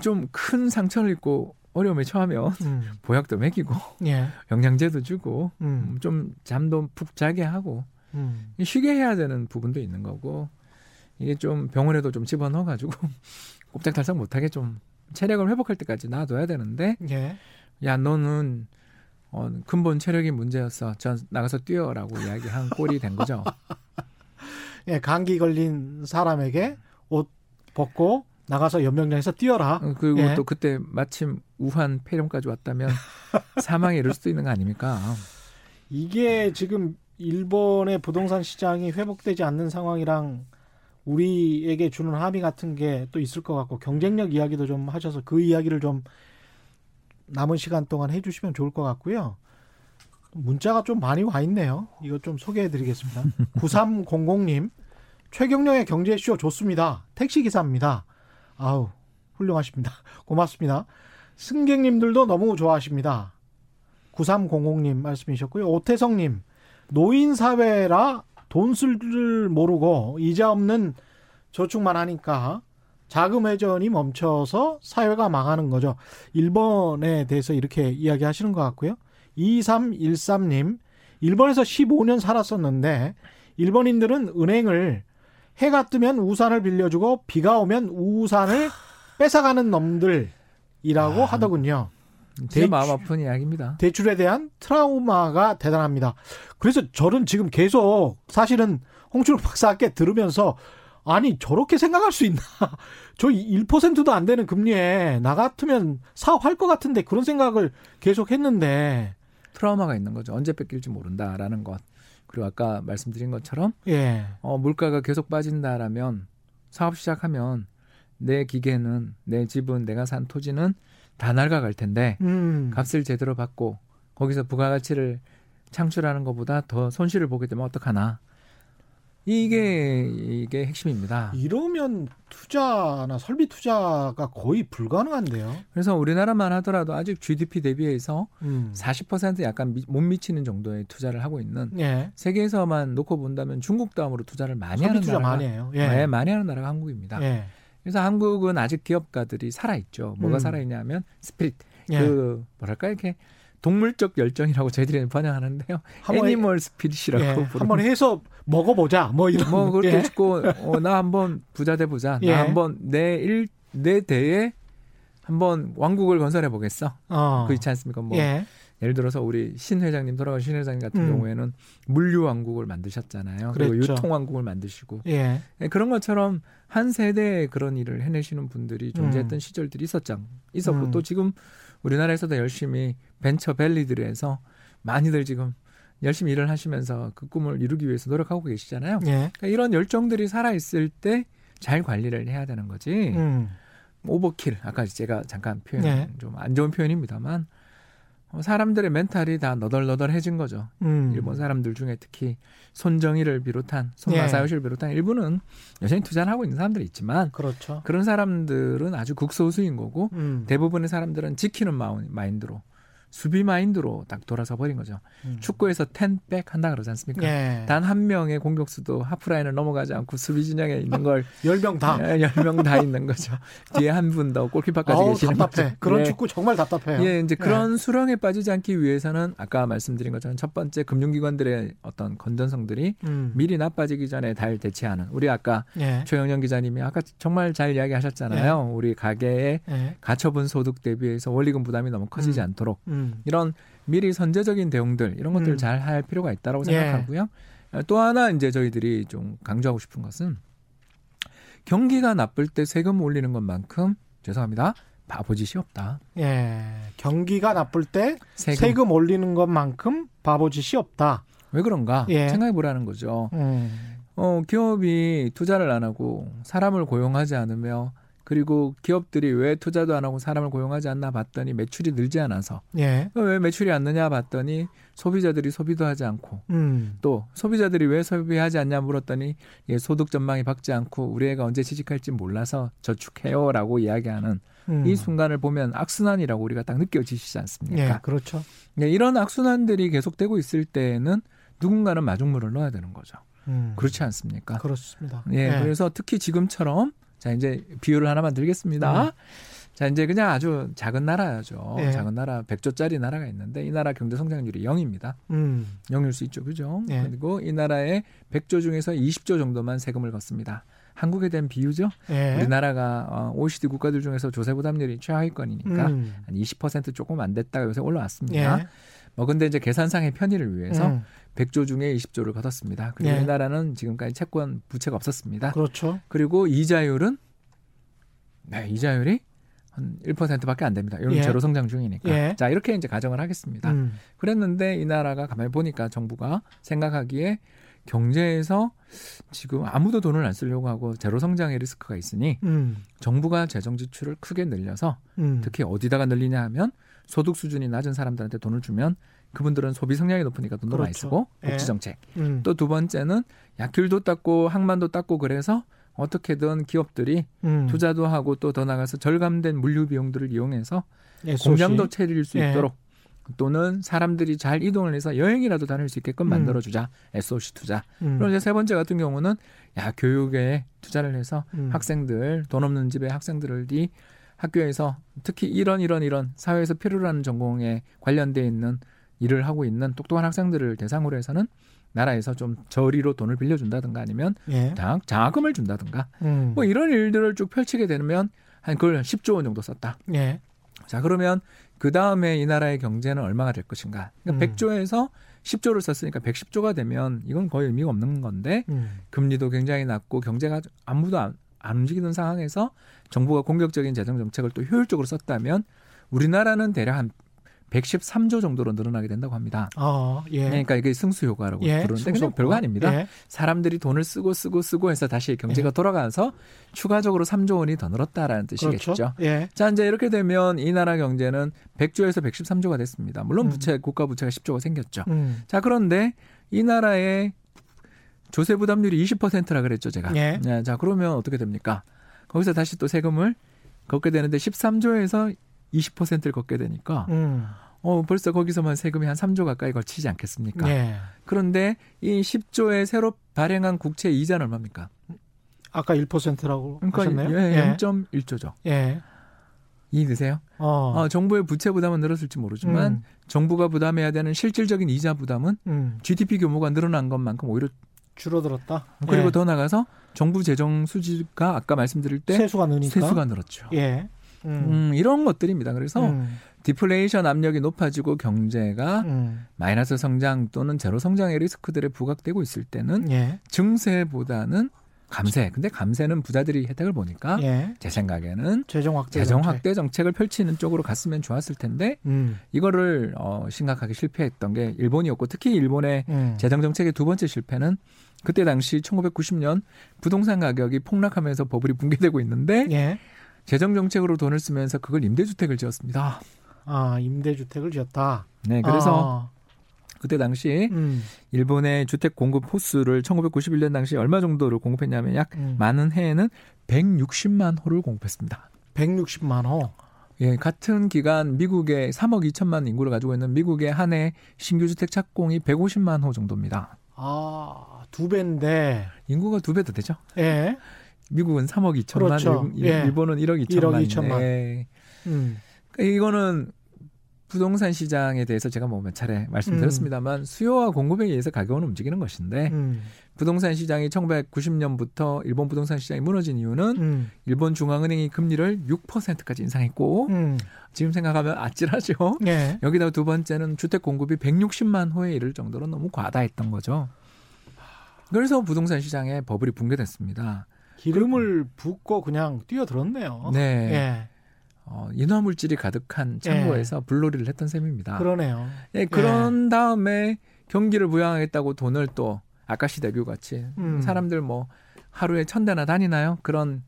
[SPEAKER 3] 좀큰 상처를 입고 어려움에 처하면 음. *laughs* 보약도 먹이고 예. 영양제도 주고 음. 좀 잠도 푹 자게 하고 음. 쉬게 해야 되는 부분도 있는 거고 이게 좀 병원에도 좀 집어넣어 가지고 꼼짝달싹 *laughs* 못하게 좀 체력을 회복할 때까지 놔둬야 되는데 예. 야 너는 어, 근본 체력이 문제였어. 전 나가서 뛰어라고 이야기한 꼴이 된 거죠. *laughs*
[SPEAKER 1] 예, 감기 걸린 사람에게 옷 벗고 나가서 연명장에서 뛰어라.
[SPEAKER 3] 어, 그리고 예. 또 그때 마침 우한 폐렴까지 왔다면 *laughs* 사망에 이를 수도 있는 거 아닙니까?
[SPEAKER 1] 이게 지금 일본의 부동산 시장이 회복되지 않는 상황이랑 우리에게 주는 합의 같은 게 또 있을 것 같고 경쟁력 이야기도 좀 하셔서 그 이야기를 좀 남은 시간 동안 해주시면 좋을 것 같고요. 문자가 좀 많이 와 있네요. 이거 좀 소개해 드리겠습니다. 9300님, *laughs* 최경령의 경제쇼 좋습니다. 택시기사입니다. 아우, 훌륭하십니다. *laughs* 고맙습니다. 승객님들도 너무 좋아하십니다. 9300님 말씀이셨고요. 오태성님, 노인사회라 돈쓸 줄 모르고 이자 없는 저축만 하니까 자금 회전이 멈춰서 사회가 망하는 거죠. 일본에 대해서 이렇게 이야기하시는 것 같고요. 2313님, 일본에서 15년 살았었는데 일본인들은 은행을 해가 뜨면 우산을 빌려주고 비가 오면 우산을 뺏어가는 놈들이라고 아, 하더군요.
[SPEAKER 3] 제 대출, 마음 아픈 이야기입니다.
[SPEAKER 1] 대출에 대한 트라우마가 대단합니다. 그래서 저는 지금 계속 사실은 홍춘욱 박사께 들으면서 아니 저렇게 생각할 수 있나? *laughs* 저 1%도 안 되는 금리에 나 같으면 사업할 것 같은데 그런 생각을 계속 했는데
[SPEAKER 3] 트라우마가 있는 거죠. 언제 뺏길지 모른다라는 것. 그리고 아까 말씀드린 것처럼 예. 어, 물가가 계속 빠진다라면 사업 시작하면 내 기계는 내 집은 내가 산 토지는 다 낡아갈 텐데 음. 값을 제대로 받고 거기서 부가가치를 창출하는 것보다 더 손실을 보게 되면 어떡하나. 이게 이게 핵심입니다.
[SPEAKER 1] 이러면 투자나 설비 투자가 거의 불가능한데요.
[SPEAKER 3] 그래서 우리나라만 하더라도 아직 GDP 대비해서 음. 40% 약간 미, 못 미치는 정도의 투자를 하고 있는 예. 세계에서만 놓고 본다면 중국 다음으로 투자를 많이 하는
[SPEAKER 1] 투자
[SPEAKER 3] 나라가
[SPEAKER 1] 많이 해요. 예.
[SPEAKER 3] 네, 많이 하는 나라가 한국입니다. 예. 그래서 한국은 아직 기업가들이 살아 있죠. 뭐가 음. 살아 있냐면 스피릿 예. 그 뭐랄까 이렇게 동물적 열정이라고 저희들이 *laughs* 번역하는데요. 애니멀 스피릿이라고 예,
[SPEAKER 1] 한번 해서 먹어보자. 뭐 이런.
[SPEAKER 3] 뭐 그렇게 예. 있고 어, 나 한번 부자 돼 보자. 예. 나 한번 내일내 대에 한번 왕국을 건설해 보겠어. 어. 그렇지 않습니까? 뭐 예. 예를 들어서 우리 신 회장님 돌아간 신 회장님 같은 음. 경우에는 물류 왕국을 만드셨잖아요. 그랬죠. 그리고 유통 왕국을 만드시고 예. 예. 그런 것처럼 한 세대에 그런 일을 해내시는 분들이 존재했던 음. 시절들이 있었죠. 있었고 음. 또 지금 우리나라에서도 열심히 벤처 밸리들에서 많이들 지금 열심히 일을 하시면서 그 꿈을 이루기 위해서 노력하고 계시잖아요. 예. 그러니까 이런 열정들이 살아 있을 때 잘 관리를 해야 되는 거지. 음. 오버킬 아까 제가 잠깐 표현 예. 좀안 좋은 표현입니다만 어, 사람들의 멘탈이 다 너덜너덜해진 거죠. 음. 일본 사람들 중에 특히 손정희를 비롯한 손마사요시를 예. 비롯한 일부는 여전히 투자를 하고 있는 사람들이 있지만
[SPEAKER 1] 그렇죠.
[SPEAKER 3] 그런 사람들은 아주 극소수인 거고 음. 대부분의 사람들은 지키는 마인드로 수비 마인드로 딱 돌아서 버린 거죠. 음. 축구에서 ten back 한다 그러지 않습니까?
[SPEAKER 1] 예.
[SPEAKER 3] 단 한 명의 공격수도 하프라인을 넘어가지 않고 수비 진영에 있는 걸 *laughs*
[SPEAKER 1] 열명 다.
[SPEAKER 3] 예, 열명 다 있는 거죠. *laughs* 뒤에 한 분 더 골키퍼까지
[SPEAKER 1] 아우,
[SPEAKER 3] 계시는
[SPEAKER 1] 답답해.
[SPEAKER 3] 거죠.
[SPEAKER 1] 그런
[SPEAKER 3] 예.
[SPEAKER 1] 축구 정말 답답해요.
[SPEAKER 3] 예, 이제 그런 수렁에 빠지지 않기 위해서는 아까 말씀드린 것처럼 첫 번째 금융기관들의 어떤 건전성들이
[SPEAKER 1] 음.
[SPEAKER 3] 미리 나빠지기 전에 잘 대처하는 우리 아까
[SPEAKER 1] 예.
[SPEAKER 3] 최경영 기자님이 아까 정말 잘 이야기하셨잖아요. 우리 가계의
[SPEAKER 1] 예.
[SPEAKER 3] 가처분 소득 대비해서 원리금 부담이 너무 커지지
[SPEAKER 1] 음.
[SPEAKER 3] 않도록
[SPEAKER 1] 음.
[SPEAKER 3] 이런 미리 선제적인 대응들 이런 것들
[SPEAKER 1] 음.
[SPEAKER 3] 을잘할 필요가 있다라고
[SPEAKER 1] 예.
[SPEAKER 3] 생각하고요. 또 하나 이제 저희들이 좀 강조하고 싶은 것은 경기가 나쁠 때 세금 올리는 것만큼 죄송합니다. 바보짓이 없다.
[SPEAKER 1] 예. 경기가 나쁠 때
[SPEAKER 3] 세금,
[SPEAKER 1] 세금, 올리는 것만큼 바보짓이 없다.
[SPEAKER 3] 왜 그런가
[SPEAKER 1] 예.
[SPEAKER 3] 생각해 보라는 거죠.
[SPEAKER 1] 음.
[SPEAKER 3] 어, 기업이 투자를 안 하고 사람을 고용하지 않으며 그리고 기업들이 왜 투자도 안 하고 사람을 고용하지 않나 봤더니 매출이 늘지 않아서
[SPEAKER 1] 예.
[SPEAKER 3] 왜 매출이 안 느냐 봤더니 소비자들이 소비도 하지 않고
[SPEAKER 1] 음.
[SPEAKER 3] 또 소비자들이 왜 소비하지 않냐 물었더니 예, 소득 전망이 밝지 않고 우리 애가 언제 취직할지 몰라서 저축해요라고 이야기하는
[SPEAKER 1] 음.
[SPEAKER 3] 이 순간을 보면 악순환이라고 우리가 딱 느껴지시지
[SPEAKER 1] 예,
[SPEAKER 3] 않습니까?
[SPEAKER 1] 그렇죠.
[SPEAKER 3] 예, 이런 악순환들이 계속되고 있을 때에는 누군가는 마중물을 넣어야 되는 거죠.
[SPEAKER 1] 음.
[SPEAKER 3] 그렇지 않습니까?
[SPEAKER 1] 그렇습니다.
[SPEAKER 3] 예, 그래서 특히 지금처럼 자 이제 비유를 하나만 들겠습니다.
[SPEAKER 1] 음.
[SPEAKER 3] 자 이제 그냥 아주 작은 나라죠.
[SPEAKER 1] 예.
[SPEAKER 3] 작은 나라 100조짜리 나라가 있는데 이 나라 경제 성장률이 0입니다.
[SPEAKER 1] 음.
[SPEAKER 3] 0일 수 있죠. 그죠?
[SPEAKER 1] 예.
[SPEAKER 3] 그리고 이 나라의 100조 중에서 20조 정도만 세금을 걷습니다. 한국에 대한 비유죠.
[SPEAKER 1] 예.
[SPEAKER 3] 우리나라가 어, OECD 국가들 중에서 조세 부담률이 최하위권이니까
[SPEAKER 1] 음.
[SPEAKER 3] 한20% 조금 안 됐다가 요새 올라왔습니다.
[SPEAKER 1] 예.
[SPEAKER 3] 뭐 근데 이제 계산상의 편의를 위해서
[SPEAKER 1] 음.
[SPEAKER 3] 100조 중에 20조를 걷었습니다. 그리고
[SPEAKER 1] 예.
[SPEAKER 3] 이 나라는 지금까지 채권 부채가 없었습니다.
[SPEAKER 1] 그렇죠.
[SPEAKER 3] 그리고 이자율은 네, 이자율이 한 1%밖에 안 됩니다. 요즘
[SPEAKER 1] 예.
[SPEAKER 3] 제로 성장 중이니까.
[SPEAKER 1] 예.
[SPEAKER 3] 자, 이렇게 이제 가정을 하겠습니다.
[SPEAKER 1] 음.
[SPEAKER 3] 그랬는데 이 나라가 가만히 보니까 정부가 생각하기에 경제에서 지금 아무도 돈을 안 쓰려고 하고 제로 성장의 리스크가 있으니
[SPEAKER 1] 음.
[SPEAKER 3] 정부가 재정 지출을 크게 늘려서
[SPEAKER 1] 음.
[SPEAKER 3] 특히 어디다가 늘리냐 하면 소득 수준이 낮은 사람들한테 돈을 주면 그분들은 소비 성향이 높으니까 돈도 많이
[SPEAKER 1] 그렇죠.
[SPEAKER 3] 쓰고
[SPEAKER 1] 예.
[SPEAKER 3] 복지 정책.
[SPEAKER 1] 음.
[SPEAKER 3] 또두 번째는 약길도 닦고 항만도 닦고 그래서 어떻게든 기업들이
[SPEAKER 1] 음.
[SPEAKER 3] 투자도 하고 또 더 나가서 절감된 물류 비용들을 이용해서. 공장도 차릴 수
[SPEAKER 1] 예.
[SPEAKER 3] 있도록 또는 사람들이 잘 이동을 해서 여행이라도 다닐 수 있게끔
[SPEAKER 1] 음.
[SPEAKER 3] 만들어 주자 SOC 투자.
[SPEAKER 1] 음.
[SPEAKER 3] 그리고 이제 세 번째 같은 경우는 야 교육에 투자를 해서
[SPEAKER 1] 음.
[SPEAKER 3] 학생들 돈 없는 집의 학생들이 학교에서 특히 이런 이런 이런 사회에서 필요로 하는 전공에 관련돼 있는 일을 하고 있는 똑똑한 학생들을 대상으로 해서는 나라에서 좀 저리로 돈을 빌려준다든가 아니면
[SPEAKER 1] 예.
[SPEAKER 3] 장, 장학금을 준다든가
[SPEAKER 1] 음.
[SPEAKER 3] 뭐 이런 일들을 쭉 펼치게 되면 한 그걸 10조 원 정도 썼다.
[SPEAKER 1] 예.
[SPEAKER 3] 자 그러면 그 다음에 이 나라의 경제는 얼마가 될 것인가? 그러니까
[SPEAKER 1] 음.
[SPEAKER 3] 100조에서 10조를 썼으니까 110조가 되면 이건 거의 의미가 없는 건데
[SPEAKER 1] 음.
[SPEAKER 3] 금리도 굉장히 낮고 경제가 아무도 안, 안 움직이는 상황에서 정부가 공격적인 재정 정책을 또 효율적으로 썼다면 우리나라는 대략 한 113조 정도로 늘어나게 된다고 합니다.
[SPEAKER 1] 아, 예.
[SPEAKER 3] 그러니까 이게 승수 효과라고
[SPEAKER 1] 예.
[SPEAKER 3] 부르는데 그냥. 별거 아닙니다.
[SPEAKER 1] 예.
[SPEAKER 3] 사람들이 돈을 쓰고 쓰고 쓰고 해서 다시 경제가 돌아가서 추가적으로 3조 원이 더 늘었다라는 뜻이겠죠.
[SPEAKER 1] 그렇죠. 예.
[SPEAKER 3] 자, 이제 이렇게 되면 이 나라 경제는 100조에서 113조가 됐습니다. 물론
[SPEAKER 1] 음.
[SPEAKER 3] 부채, 국가 부채가 10조가 생겼죠.
[SPEAKER 1] 음.
[SPEAKER 3] 자, 그런데 이 나라의 조세 부담률이 20%라 그랬죠, 제가.
[SPEAKER 1] 예.
[SPEAKER 3] 네, 자, 그러면 어떻게 됩니까? 거기서 다시 또 세금을 걷게 되는데 13조에서 20%를 걷게 되니까
[SPEAKER 1] 음.
[SPEAKER 3] 어, 벌써 거기서만 세금이 한 3조 가까이 거치지 않겠습니까?
[SPEAKER 1] 예.
[SPEAKER 3] 그런데 이 10조의 새로 발행한 국채 이자는 얼마입니까?
[SPEAKER 1] 아까 1%라고
[SPEAKER 3] 그러니까
[SPEAKER 1] 하셨네요.
[SPEAKER 3] 예, 0.1조죠.
[SPEAKER 1] 예.
[SPEAKER 3] 이해되세요?
[SPEAKER 1] 어.
[SPEAKER 3] 어, 정부의 부채 부담은 늘었을지 모르지만
[SPEAKER 1] 음.
[SPEAKER 3] 정부가 부담해야 되는 실질적인 이자 부담은
[SPEAKER 1] 음.
[SPEAKER 3] GDP 규모가 늘어난 것만큼 오히려
[SPEAKER 1] 줄어들었다.
[SPEAKER 3] 그리고
[SPEAKER 1] 예.
[SPEAKER 3] 더 나가서 정부 재정 수지가 아까 말씀드릴 때
[SPEAKER 1] 세수가.
[SPEAKER 3] 세수가 늘었죠.
[SPEAKER 1] 예. 음.
[SPEAKER 3] 음, 이런 것들입니다. 그래서
[SPEAKER 1] 음.
[SPEAKER 3] 디플레이션 압력이 높아지고 경제가
[SPEAKER 1] 음.
[SPEAKER 3] 마이너스 성장 또는 제로 성장의 리스크들에 부각되고 있을 때는
[SPEAKER 1] 예.
[SPEAKER 3] 증세보다는 감세. 근데 감세는 부자들이 혜택을 보니까
[SPEAKER 1] 예.
[SPEAKER 3] 제 생각에는
[SPEAKER 1] 재정 확대.
[SPEAKER 3] 재정
[SPEAKER 1] 정책.
[SPEAKER 3] 확대 정책 을 펼치는 쪽으로 갔으면 좋았을 텐데
[SPEAKER 1] 음.
[SPEAKER 3] 이거를 어, 심각하게 실패했던 게 일본이었고 특히 일본의
[SPEAKER 1] 음.
[SPEAKER 3] 재정 정책의 두 번째 실패는 그때 당시 1990년 부동산 가격이 폭락하면서 버블이 붕괴되고 있는데
[SPEAKER 1] 예.
[SPEAKER 3] 재정 정책으로 돈을 쓰면서 그걸 임대주택을 지었습니다.
[SPEAKER 1] 아, 임대주택을 지었다.
[SPEAKER 3] 네, 그래서
[SPEAKER 1] 아.
[SPEAKER 3] 그때 당시
[SPEAKER 1] 음.
[SPEAKER 3] 일본의 주택 공급 호수를 1991년 당시 얼마 정도를 공급했냐면 약
[SPEAKER 1] 음.
[SPEAKER 3] 많은 해에는 160만 호를 공급했습니다.
[SPEAKER 1] 160만 호.
[SPEAKER 3] 예, 같은 기간 미국의 3억 2천만 인구를 가지고 있는 미국의 한 해 신규 주택 착공이 150만 호 정도입니다.
[SPEAKER 1] 아, 두 배인데
[SPEAKER 3] 인구가 두배더 되죠?
[SPEAKER 1] 예.
[SPEAKER 3] 미국은 3억 2천만,
[SPEAKER 1] 그렇죠.
[SPEAKER 3] 일,
[SPEAKER 1] 예.
[SPEAKER 3] 일본은 1억 2천만.
[SPEAKER 1] 1억 2천만.
[SPEAKER 3] 예.
[SPEAKER 1] 음.
[SPEAKER 3] 그러니까 이거는 부동산 시장에 대해서 제가 뭐 몇 차례 말씀드렸습니다만 수요와 공급에 의해서 가격은 움직이는 것인데
[SPEAKER 1] 음.
[SPEAKER 3] 부동산 시장이 1990년부터 일본 부동산 시장이 무너진 이유는
[SPEAKER 1] 음.
[SPEAKER 3] 일본 중앙은행이 금리를 6%까지 인상했고
[SPEAKER 1] 음.
[SPEAKER 3] 지금 생각하면 아찔하죠.
[SPEAKER 1] 예.
[SPEAKER 3] 여기다 두 번째는 주택 공급이 160만 호에 이를 정도로 너무 과다했던 거죠. 그래서 부동산 시장에 버블이 붕괴됐습니다.
[SPEAKER 1] 기름을 붓고 그냥 뛰어들었네요.
[SPEAKER 3] 네.
[SPEAKER 1] 예.
[SPEAKER 3] 어, 인화 물질이 가득한 창고에서 불놀이를 했던 셈입니다.
[SPEAKER 1] 그러네요.
[SPEAKER 3] 예, 그런 다음에 경기를 부양하겠다고 돈을 또 아카시 대교 같이
[SPEAKER 1] 음.
[SPEAKER 3] 사람들 뭐 하루에 천 대나 다니나요? 그런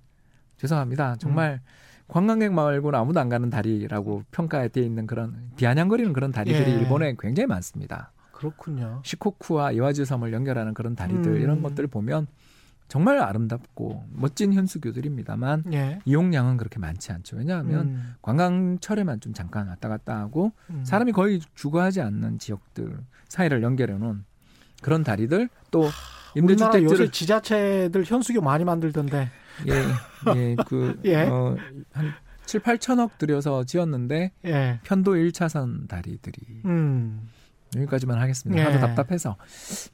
[SPEAKER 3] 죄송합니다. 정말 관광객 말고는 아무도 안 가는 다리라고 평가되어 있는 그런 비아냥거리는 그런 다리들이
[SPEAKER 1] 예.
[SPEAKER 3] 일본에 굉장히 많습니다.
[SPEAKER 1] 그렇군요.
[SPEAKER 3] 시코쿠와 이와즈 섬을 연결하는 그런 다리들
[SPEAKER 1] 음.
[SPEAKER 3] 이런 것들 보면 정말 아름답고 멋진 현수교들입니다만
[SPEAKER 1] 예.
[SPEAKER 3] 이용량은 그렇게 많지 않죠. 왜냐하면
[SPEAKER 1] 음.
[SPEAKER 3] 관광철에만 좀 잠깐 왔다 갔다 하고
[SPEAKER 1] 음.
[SPEAKER 3] 사람이 거의 주거하지 않는 지역들 사이를 연결해 놓은 그런 다리들 또
[SPEAKER 1] 요새
[SPEAKER 3] 임대주택들을
[SPEAKER 1] 지자체들 현수교 많이 만들던데.
[SPEAKER 3] 예, 예, 그, *laughs*
[SPEAKER 1] 예.
[SPEAKER 3] 어, 한 7, 8천억 들여서 지었는데
[SPEAKER 1] 예.
[SPEAKER 3] 편도 1차선 다리들이
[SPEAKER 1] 음.
[SPEAKER 3] 여기까지만 하겠습니다.
[SPEAKER 1] 예.
[SPEAKER 3] 하도 답답해서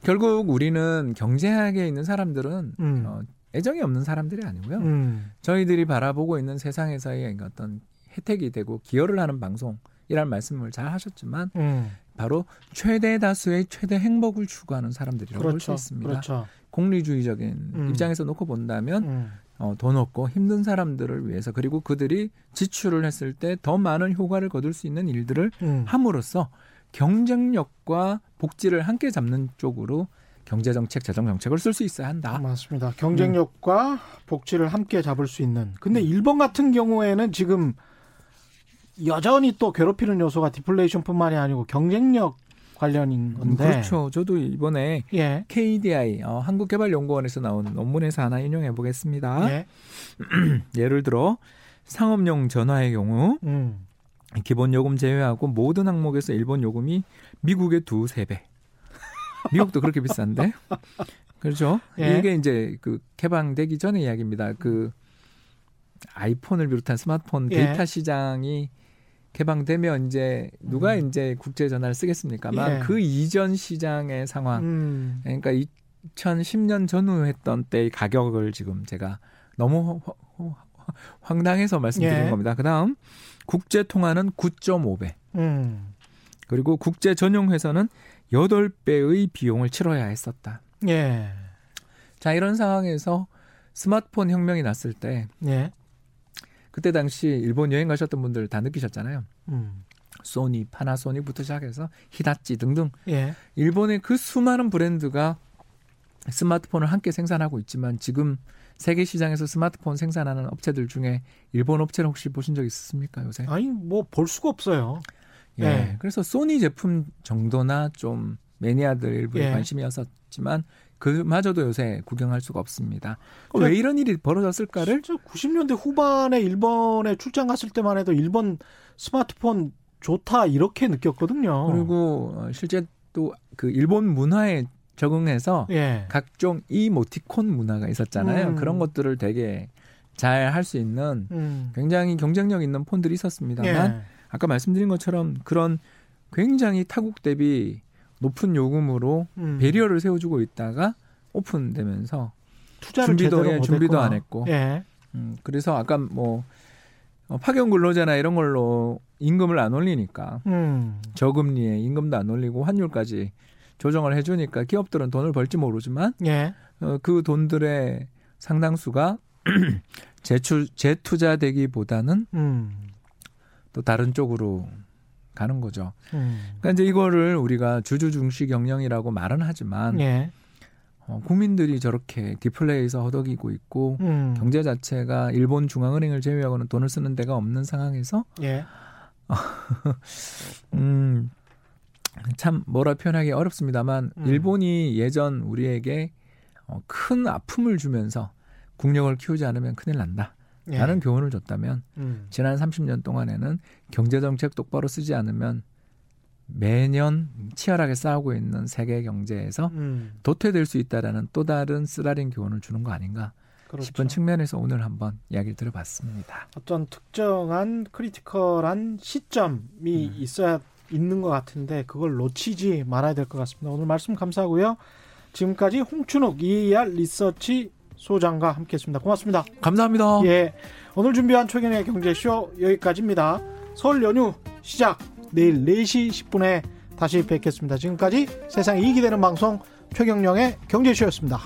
[SPEAKER 3] 결국 우리는 경제학에 있는 사람들은
[SPEAKER 1] 음.
[SPEAKER 3] 어, 애정이 없는 사람들이 아니고요.
[SPEAKER 1] 음.
[SPEAKER 3] 저희들이 바라보고 있는 세상에서의 어떤 혜택이 되고 기여를 하는 방송이라는 말씀을 잘 하셨지만
[SPEAKER 1] 음.
[SPEAKER 3] 바로 최대 다수의 최대 행복을 추구하는 사람들이라고 볼수
[SPEAKER 1] 그렇죠.
[SPEAKER 3] 있습니다.
[SPEAKER 1] 그렇죠.
[SPEAKER 3] 공리주의적인
[SPEAKER 1] 음.
[SPEAKER 3] 입장에서 놓고 본다면
[SPEAKER 1] 음.
[SPEAKER 3] 어, 돈 없고 힘든 사람들을 위해서 그리고 그들이 지출을 했을 때 더 많은 효과를 거둘 수 있는 일들을
[SPEAKER 1] 음.
[SPEAKER 3] 함으로써 경쟁력과 복지를 함께 잡는 쪽으로 경제 정책, 재정 정책을 쓸 수 있어야 한다.
[SPEAKER 1] 맞습니다. 경쟁력과 복지를 함께 잡을 수 있는. 근데
[SPEAKER 3] 음.
[SPEAKER 1] 일본 같은 경우에는 지금 여전히 또 괴롭히는 요소가 디플레이션뿐만이 아니고 경쟁력 관련인
[SPEAKER 3] 음,
[SPEAKER 1] 건데.
[SPEAKER 3] 그렇죠. 저도 이번에
[SPEAKER 1] 예.
[SPEAKER 3] KDI 어, 한국개발연구원에서 나온 논문에서 하나 인용해 보겠습니다.
[SPEAKER 1] 예. *clears throat*
[SPEAKER 3] 예를 들어 상업용 전화의 경우
[SPEAKER 1] 음.
[SPEAKER 3] 기본 요금 제외하고 모든 항목에서 일본 요금이 미국의 두세 배. 미국도 그렇게 비싼데. 그렇죠.
[SPEAKER 1] 예.
[SPEAKER 3] 이게 이제 그 개방되기 전의 이야기입니다. 그 아이폰을 비롯한 스마트폰
[SPEAKER 1] 예.
[SPEAKER 3] 데이터 시장이 개방되면 이제 누가
[SPEAKER 1] 음.
[SPEAKER 3] 이제 국제 전화를 쓰겠습니까만
[SPEAKER 1] 예.
[SPEAKER 3] 그 이전 시장의 상황
[SPEAKER 1] 음.
[SPEAKER 3] 그러니까 2010년 전후 했던 때의 가격을 지금 제가 너무 황당해서 말씀드린
[SPEAKER 1] 예.
[SPEAKER 3] 겁니다. 그다음 국제 통화는 9.5배.
[SPEAKER 1] 음.
[SPEAKER 3] 그리고 국제 전용 회선은 8배의 비용을 치러야 했었다.
[SPEAKER 1] 예.
[SPEAKER 3] 자, 이런 상황에서 스마트폰 혁명이 났을 때
[SPEAKER 1] 예.
[SPEAKER 3] 그때 당시 일본 여행 가셨던 분들 다 느끼셨잖아요.
[SPEAKER 1] 음.
[SPEAKER 3] 소니, 파나소닉부터 시작해서 히다치 등등
[SPEAKER 1] 예.
[SPEAKER 3] 일본의 그 수많은 브랜드가 스마트폰을 함께 생산하고 있지만 지금 세계 시장에서 스마트폰 생산하는 업체들 중에 일본 업체를 혹시 보신 적 있습니까 요새?
[SPEAKER 1] 아니 뭐 볼 수가 없어요.
[SPEAKER 3] 예.
[SPEAKER 1] 네.
[SPEAKER 3] 그래서 소니 제품 정도나 좀 매니아들 일부에
[SPEAKER 1] 예.
[SPEAKER 3] 관심이었었지만 그마저도 요새 구경할 수가 없습니다. 왜 이런 일이 벌어졌을까를
[SPEAKER 1] 진짜 90년대 후반에 일본에 출장 갔을 때만 해도 일본 스마트폰 좋다 이렇게 느꼈거든요.
[SPEAKER 3] 그리고 어, 실제 또 그 일본 문화에 적응해서
[SPEAKER 1] 예.
[SPEAKER 3] 각종 이모티콘 문화가 있었잖아요.
[SPEAKER 1] 음.
[SPEAKER 3] 그런 것들을 되게 잘 할 수 있는
[SPEAKER 1] 음.
[SPEAKER 3] 굉장히 경쟁력 있는 폰들이 있었습니다만
[SPEAKER 1] 예.
[SPEAKER 3] 아까 말씀드린 것처럼 그런 굉장히 타국 대비 높은 요금으로
[SPEAKER 1] 음.
[SPEAKER 3] 배리어를 세워주고 있다가 오픈되면서
[SPEAKER 1] 투자를
[SPEAKER 3] 준비도 예. 준비도 안 했고
[SPEAKER 1] 예.
[SPEAKER 3] 음, 그래서 아까 뭐 어, 파견 근로자나 이런 걸로 임금을 안 올리니까
[SPEAKER 1] 음.
[SPEAKER 3] 저금리에 임금도 안 올리고 환율까지 조정을 해주니까 기업들은 돈을 벌지 모르지만
[SPEAKER 1] 예.
[SPEAKER 3] 어, 그 돈들의 상당수가 *clears throat* 재추, 재투자되기보다는
[SPEAKER 1] 음.
[SPEAKER 3] 또 다른 쪽으로 가는 거죠.
[SPEAKER 1] 음.
[SPEAKER 3] 그러니까 이제 이거를 우리가 주주 중시 경영이라고 말은 하지만
[SPEAKER 1] 예.
[SPEAKER 3] 어, 국민들이 저렇게 디플레이에서 허덕이고 있고
[SPEAKER 1] 음.
[SPEAKER 3] 경제 자체가 일본 중앙은행을 제외하고는 돈을 쓰는 데가 없는 상황에서
[SPEAKER 1] 예. *laughs*
[SPEAKER 3] 음, 참 뭐라 표현하기 어렵습니다만
[SPEAKER 1] 음.
[SPEAKER 3] 일본이 예전 우리에게 어, 큰 아픔을 주면서 국력을 키우지 않으면 큰일 난다. 예. 라는 교훈을 줬다면 음. 지난 30년 동안에는 경제 정책 똑바로 쓰지 않으면 매년 치열하게 싸우고 있는 세계 경제에서 음. 도태될 수 있다라는 또 다른 쓰라린 교훈을 주는 거 아닌가 그렇죠. 싶은 측면에서 오늘 한번 이야기를 들어봤습니다.
[SPEAKER 1] 어떤 특정한 critical한 시점이 음. 있어야 있는 것 같은데 그걸 놓치지 말아야 될 것 같습니다. 오늘 말씀 감사하고요. 지금까지 홍춘욱 EAR 리서치 소장과 함께했습니다. 고맙습니다.
[SPEAKER 3] 감사합니다.
[SPEAKER 1] 예, 오늘 준비한 최경영의 경제쇼 여기까지입니다. 설 연휴 시작 내일 4시 10분에 다시 뵙겠습니다. 지금까지 세상 이익이 되는 방송 최경영의 경제쇼였습니다.